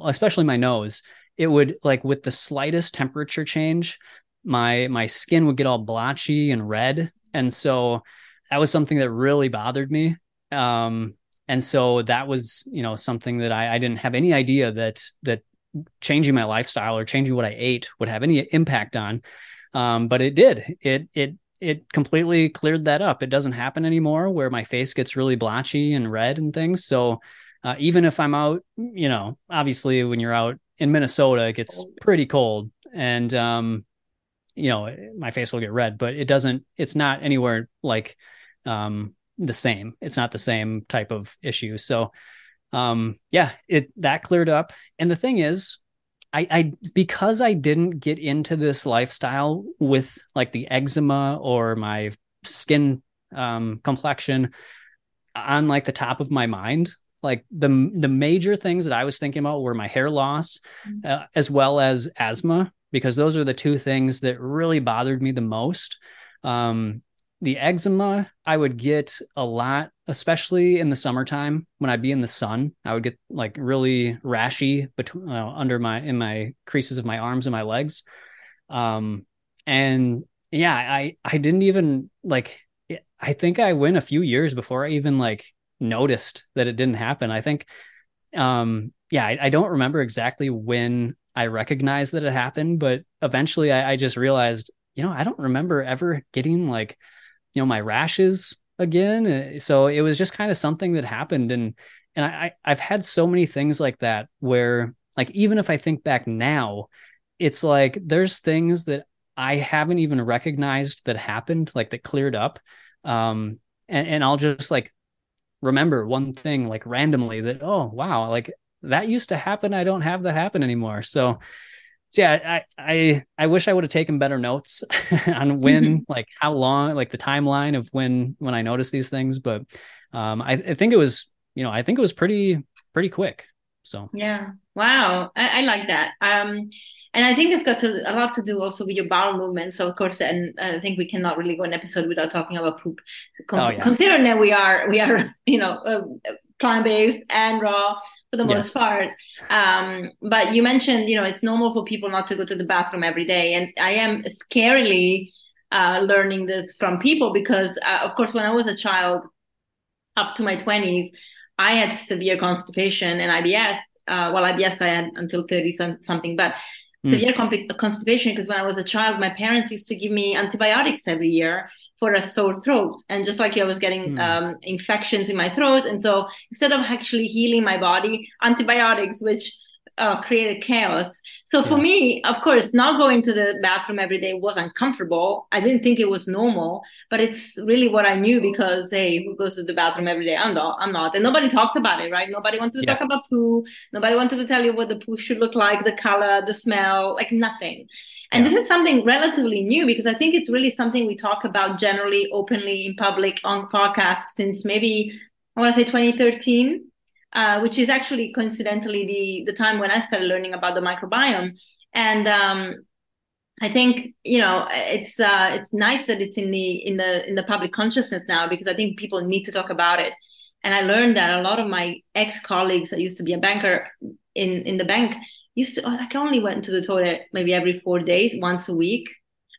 especially my nose, it would like with the slightest temperature change, my my skin would get all blotchy and red, and so that was something that really bothered me. Um, and so that was you know something that I, I didn't have any idea that that changing my lifestyle or changing what I ate would have any impact on. Um, but it did. It it it completely cleared that up. It doesn't happen anymore where my face gets really blotchy and red and things. So uh, even if I'm out, you know, obviously when you're out in Minnesota, it gets pretty cold and, um, you know, my face will get red, but it doesn't, it's not anywhere like, um, the same. It's not the same type of issue. So, um, yeah, it, that cleared up. And the thing is, I, I, because I didn't get into this lifestyle with like the eczema or my skin, um, complexion on like the top of my mind like the the major things that I was thinking about were my hair loss, mm-hmm. uh, as well as asthma, because those are the two things that really bothered me the most. Um, the eczema I would get a lot, especially in the summertime when I'd be in the sun. I would get like really rashy between uh, under my in my creases of my arms and my legs. Um, and yeah, I I didn't even like. I think I went a few years before I even like noticed that it didn't happen. I think, um, yeah, I, I don't remember exactly when I recognized that it happened, but eventually I, I just realized, you know, I don't remember ever getting like, you know, my rashes again. Uh, so it was just kind of something that happened. And, and I, I've had so many things like that where like, even if I think back now, it's like, there's things that I haven't even recognized that happened, like that cleared up. Um, and, and I'll just like remember one thing like randomly that oh wow like that used to happen i don't have that happen anymore. So so yeah i i i wish i would have taken better notes on when mm-hmm. like how long like the timeline of when when i noticed these things but um I, I think it was you know i think it was pretty pretty quick so. Yeah. Wow. I, I like that. Um and I think it's got to, a lot to do also with your bowel movement. So of course, and I think we cannot really go an episode without talking about poop. Con- oh, yeah. Considering that we are we are you know uh, plant based and raw for the most yes. part. Um, but you mentioned you know it's normal for people not to go to the bathroom every day, and I am scarily uh, learning this from people because uh, of course when I was a child, up to my twenties, I had severe constipation and IBS. Uh, well, IBS I had until thirty something, but mm. severe constipation because when I was a child, my parents used to give me antibiotics every year for a sore throat. And just like you, I was getting mm. um, infections in my throat. And so instead of actually healing my body, antibiotics, which uh, created chaos. So yeah. for me, of course, not going to the bathroom every day was uncomfortable. I didn't think it was normal, but it's really what I knew because hey, who goes to the bathroom every day? I'm not. I'm not, and nobody talks about it, right? Nobody wanted to yeah. talk about poo. Nobody wanted to tell you what the poo should look like, the color, the smell, like nothing. And yeah. this is something relatively new because I think it's really something we talk about generally, openly in public on podcasts since maybe I want to say 2013 uh, which is actually coincidentally the the time when I started learning about the microbiome. And um, I think you know it's uh, it's nice that it's in the in the in the public consciousness now because I think people need to talk about it. And I learned that a lot of my ex colleagues, I used to be a banker in in the bank, used to like only went to the toilet maybe every four days, once a week.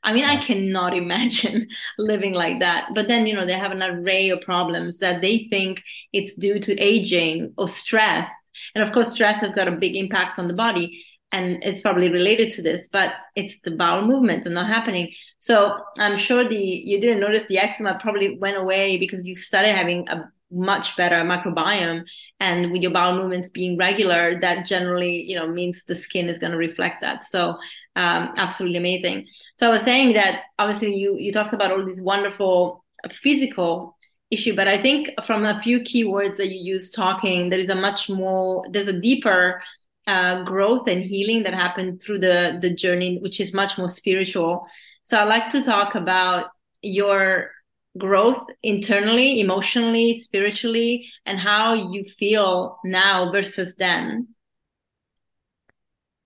I mean, I cannot imagine living like that. But then, you know, they have an array of problems that they think it's due to aging or stress. And of course, stress has got a big impact on the body and it's probably related to this, but it's the bowel movement and not happening. So I'm sure the you didn't notice the eczema probably went away because you started having a much better microbiome and with your bowel movements being regular that generally you know means the skin is going to reflect that so um, absolutely amazing so i was saying that obviously you you talked about all these wonderful physical issue but i think from a few keywords that you use talking there is a much more there's a deeper uh, growth and healing that happened through the the journey which is much more spiritual so i like to talk about your growth internally, emotionally, spiritually, and how you feel now versus then?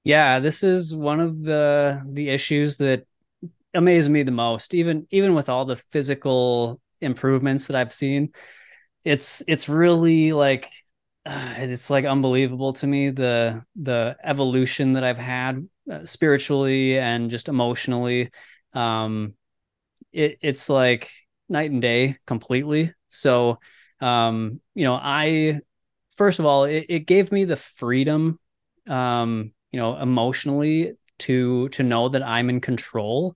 Yeah, this is one of the the issues that amaze me the most. Even even with all the physical improvements that I've seen, it's it's really like it's like unbelievable to me the the evolution that I've had uh, spiritually and just emotionally. Um, it it's like night and day completely. So, um, you know, I first of all, it, it gave me the freedom, um, you know, emotionally to to know that I'm in control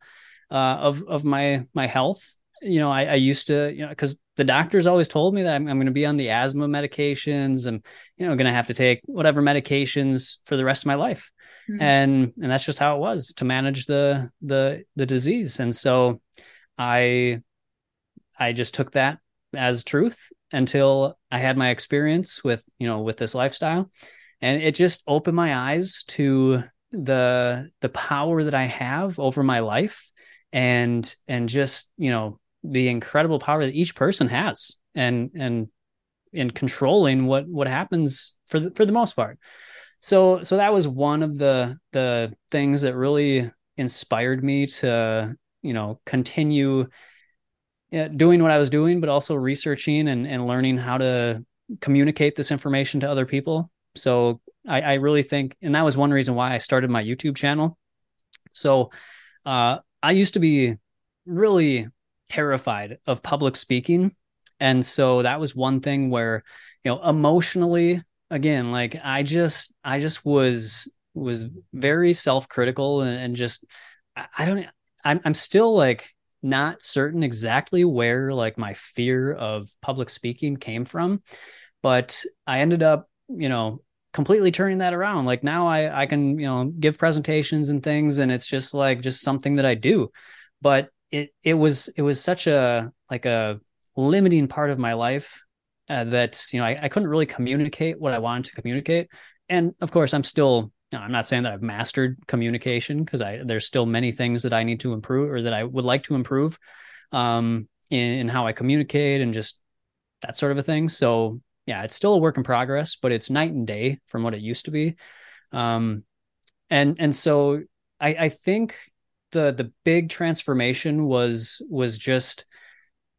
uh, of of my my health. You know, I, I used to, you know, because the doctors always told me that I'm, I'm going to be on the asthma medications. and you know, going to have to take whatever medications for the rest of my life. Mm-hmm. And and that's just how it was to manage the the the disease. And so I I just took that as truth until I had my experience with, you know, with this lifestyle. And it just opened my eyes to the the power that I have over my life and and just, you know, the incredible power that each person has and and in controlling what what happens for the, for the most part. So so that was one of the the things that really inspired me to, you know, continue doing what I was doing, but also researching and, and learning how to communicate this information to other people. So I, I really think, and that was one reason why I started my YouTube channel. So uh, I used to be really terrified of public speaking. And so that was one thing where, you know, emotionally, again, like I just, I just was, was very self-critical and, and just, I, I don't, I'm, I'm still like not certain exactly where like my fear of public speaking came from, but I ended up, you know, completely turning that around. Like now I I can, you know, give presentations and things and it's just like just something that I do. But it it was it was such a like a limiting part of my life uh, that you know I, I couldn't really communicate what I wanted to communicate. And of course, I'm still now, I'm not saying that I've mastered communication because I there's still many things that I need to improve or that I would like to improve um, in, in how I communicate and just that sort of a thing. So yeah, it's still a work in progress, but it's night and day from what it used to be. Um, and and so I, I think the the big transformation was was just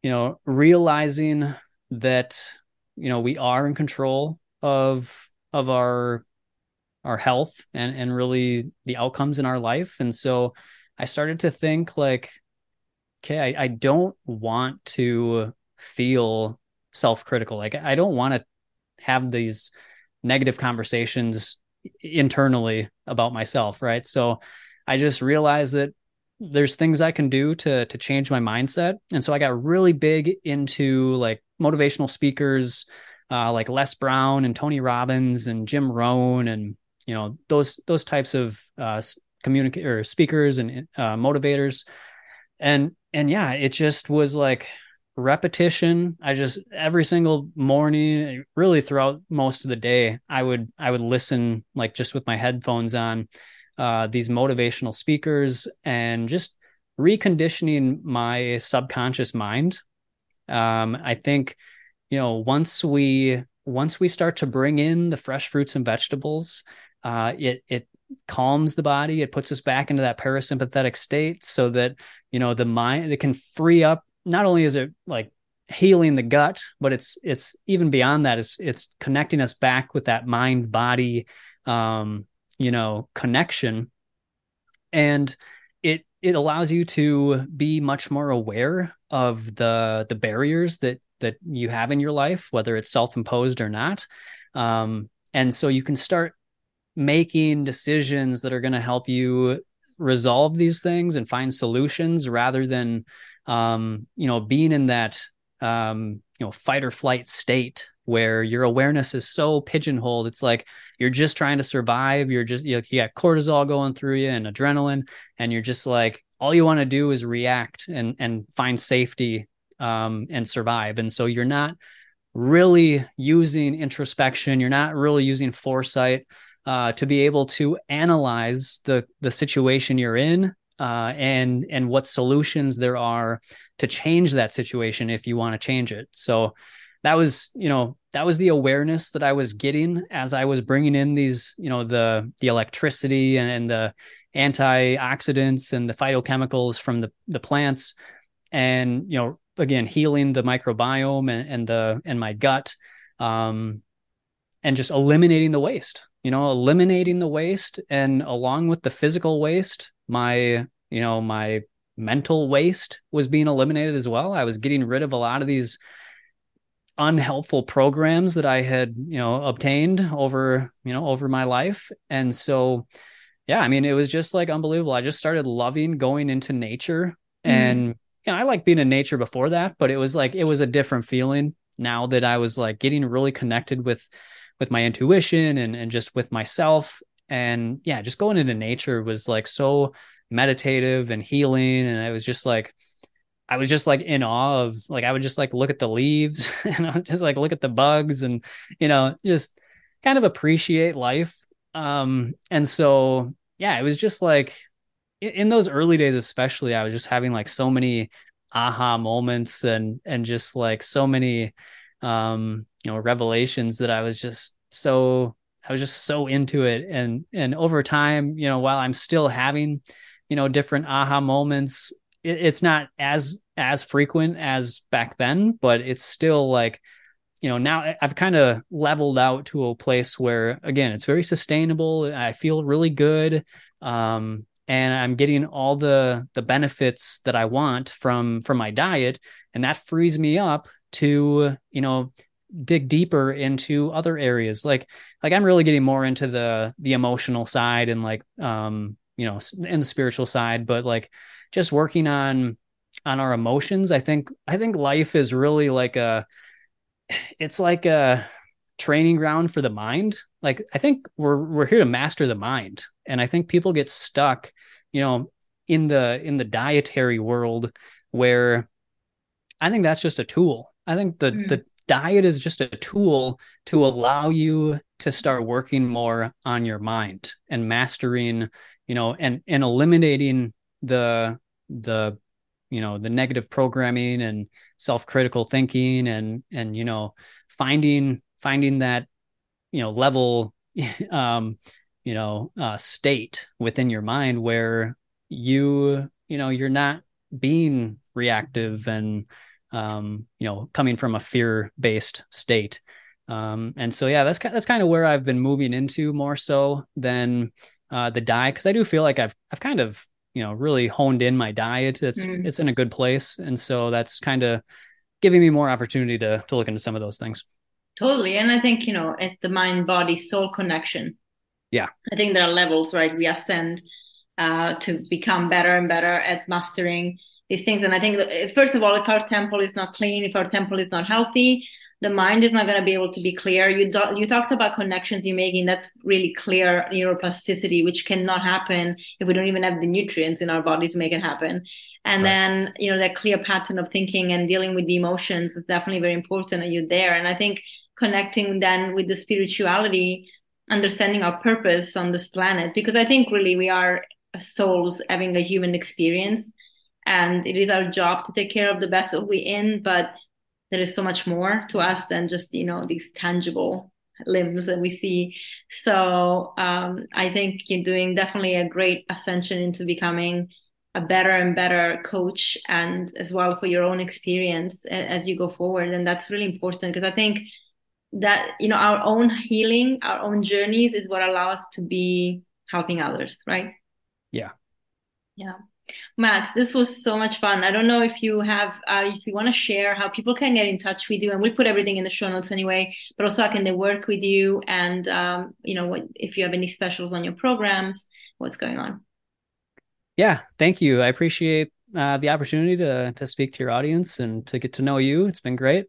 you know realizing that you know we are in control of of our our health and and really the outcomes in our life and so i started to think like okay i, I don't want to feel self-critical like i don't want to have these negative conversations internally about myself, right? So I just realized that there's things I can do to to change my mindset. And so I got really big into like motivational speakers, uh, like Les Brown and Tony Robbins and Jim Rohn and you know those those types of uh, communicate or speakers and uh, motivators. And and yeah, it just was like repetition. I just every single morning, really throughout most of the day, I would I would listen like just with my headphones on uh, these motivational speakers and just reconditioning my subconscious mind. Um, I think, you know, once we once we start to bring in the fresh fruits and vegetables, uh, it it calms the body. It puts us back into that parasympathetic state, so that you know the mind it can free up. Not only is it like healing the gut, but it's it's even beyond that. It's it's connecting us back with that mind body um, you know connection and it it allows you to be much more aware of the the barriers that that you have in your life whether it's self-imposed or not um, and so you can start making decisions that are going to help you resolve these things and find solutions rather than um, you know being in that um, you know fight or flight state where your awareness is so pigeonholed. It's like you're just trying to survive. You're just you, you got cortisol going through you and adrenaline, and you're just like all you want to do is react and and find safety um, and survive. And so you're not really using introspection. You're not really using foresight uh, to be able to analyze the the situation you're in uh, and and what solutions there are to change that situation if you want to change it. So that was you know that was the awareness that I was getting as I was bringing in these, you know, the the electricity and, the antioxidants and the phytochemicals from the the plants, and you know, again, healing the microbiome and, and the and my gut, um, and just eliminating the waste. You know, eliminating the waste, and along with the physical waste, my you know my mental waste was being eliminated as well. I was getting rid of a lot of these unhelpful programs that I had, you know, obtained over, you know, over my life. And so, yeah, I mean, it was just like unbelievable. I just started loving going into nature. Mm-hmm. And, you know, I like being in nature before that, but it was like, it was a different feeling now that I was like getting really connected with, with my intuition and, and just with myself. And yeah, just going into nature was like so meditative and healing. And I was just like, I was just like in awe of like I would just like look at the leaves and I would just like look at the bugs and you know just kind of appreciate life. Um and so yeah, it was just like in, those early days especially I was just having like so many aha moments and and just like so many um you know revelations that I was just so I was just so into it and and over time, you know, while I'm still having you know different aha moments it, it's not as as frequent as back then, but it's still like you know now I've kind of leveled out to a place where again it's very sustainable. I feel really good. Um, and I'm getting all the the benefits that I want from from my diet, and that frees me up to you know dig deeper into other areas. Like like i'm really getting more into the the emotional side and like um you know and the spiritual side but like just working on on our emotions i think i think life is really like a it's like a training ground for the mind. Like i think we're we're here to master the mind and i think people get stuck you know in the in the dietary world where i think that's just a tool. I think the mm. the diet is just a tool to allow you to start working more on your mind and mastering you know and and eliminating the the you know the negative programming and self-critical thinking and and you know finding finding that you know level um you know uh state within your mind where you you know you're not being reactive and um you know coming from a fear based state um and so yeah that's that's kind of where I've been moving into more so than uh the diet because I do feel like I've I've kind of you know really honed in my diet it's mm. it's in a good place and so that's kind of giving me more opportunity to to look into some of those things totally and i think you know it's the mind body soul connection Yeah. I think there are levels, right? We ascend uh, to become better and better at mastering these things. And I think, uh, first of all, if our temple is not clean, if our temple is not healthy, the mind is not going to be able to be clear. You do, you talked about connections you're making. That's really clear neuroplasticity, which cannot happen if we don't even have the nutrients in our body to make it happen. And right. then you know that clear pattern of thinking and dealing with the emotions is definitely very important. Are you there? And I think connecting then with the spirituality, understanding our purpose on this planet, because I think really we are souls having a human experience, and it is our job to take care of the best that we're in, but there is so much more to us than just you know these tangible limbs that we see. So um, i think you're doing definitely a great ascension into becoming a better and better coach and as well for your own experience as you go forward. And that's really important because i think that you know our own healing our own journeys is what allows us to be helping others right? Yeah. Yeah Matt, this was so much fun. I don't know if you have, uh, if you want to share how people can get in touch with you, and we'll put everything in the show notes anyway. But also, how can they work with you? And um, you know, what, if you have any specials on your programs, what's going on? Yeah, thank you. I appreciate uh, the opportunity to to speak to your audience and to get to know you. It's been great.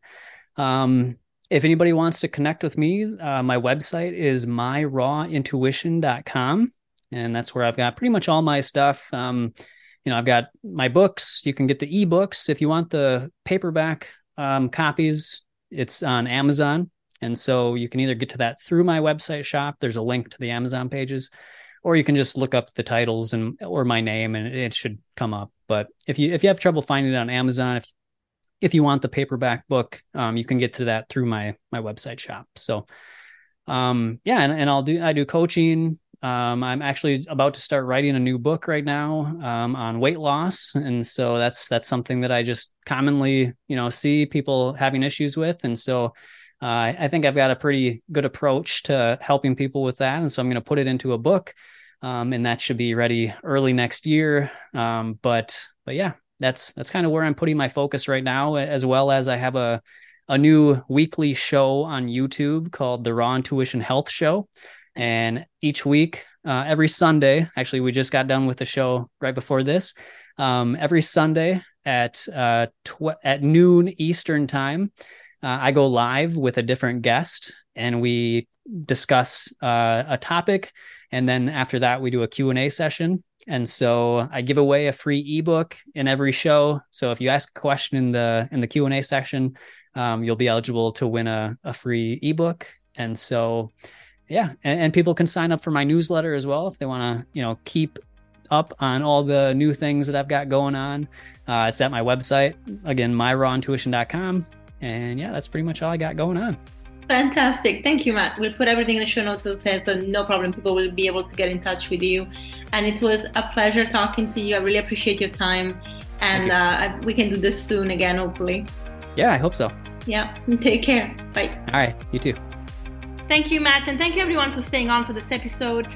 Um, if anybody wants to connect with me, uh, my website is myrawintuition.com. And that's where I've got pretty much all my stuff. Um, you know, I've got my books. You can get the ebooks if you want the paperback um, copies. It's on Amazon, and so you can either get to that through my website shop. There's a link to the Amazon pages, or you can just look up the titles and or my name, and it should come up. But if you if you have trouble finding it on Amazon, if if you want the paperback book, um, you can get to that through my my website shop. So, um, yeah, and, and I'll do I do coaching um, I'm actually about to start writing a new book right now um, on weight loss, and so that's that's something that I just commonly, you know, see people having issues with, and so uh, I think I've got a pretty good approach to helping people with that, and so I'm going to put it into a book, um, and that should be ready early next year. Um, but but yeah, that's that's kind of where I'm putting my focus right now, as well as I have a a new weekly show on YouTube called the Raw Intuition Health Show. And each week, uh, every Sunday, actually, we just got done with the show right before this. Um, every Sunday at uh, tw- at noon Eastern time, uh, I go live with a different guest, and we discuss uh, a topic. And then after that, we do a Q and A session. And so I give away a free ebook in every show. So if you ask a question in the in the Q and A section, um, you'll be eligible to win a, a free ebook. And so yeah, and, and people can sign up for my newsletter as well if they want to, you know, keep up on all the new things that I've got going on. Uh, it's at my website again, myrawintuition.com. And yeah, that's pretty much all I got going on. Fantastic. Thank you, Matt. We'll put everything in the show notes as said, so no problem. People will be able to get in touch with you. And it was a pleasure talking to you. I really appreciate your time. And uh, we can do this soon again, hopefully. Yeah, I hope so. Yeah. Take care. Bye. All right. You too. Thank you, Matt, and thank you everyone for staying on to this episode.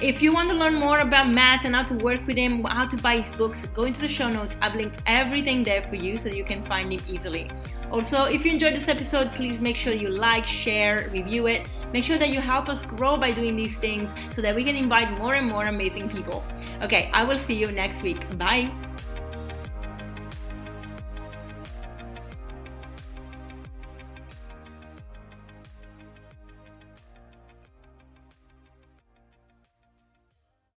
If you want to learn more about Matt and how to work with him, how to buy his books, go into the show notes. I've linked everything there for you so you can find him easily. Also, if you enjoyed this episode, please make sure you like, share, review it. Make sure that you help us grow by doing these things so that we can invite more and more amazing people. Okay, I will see you next week. Bye.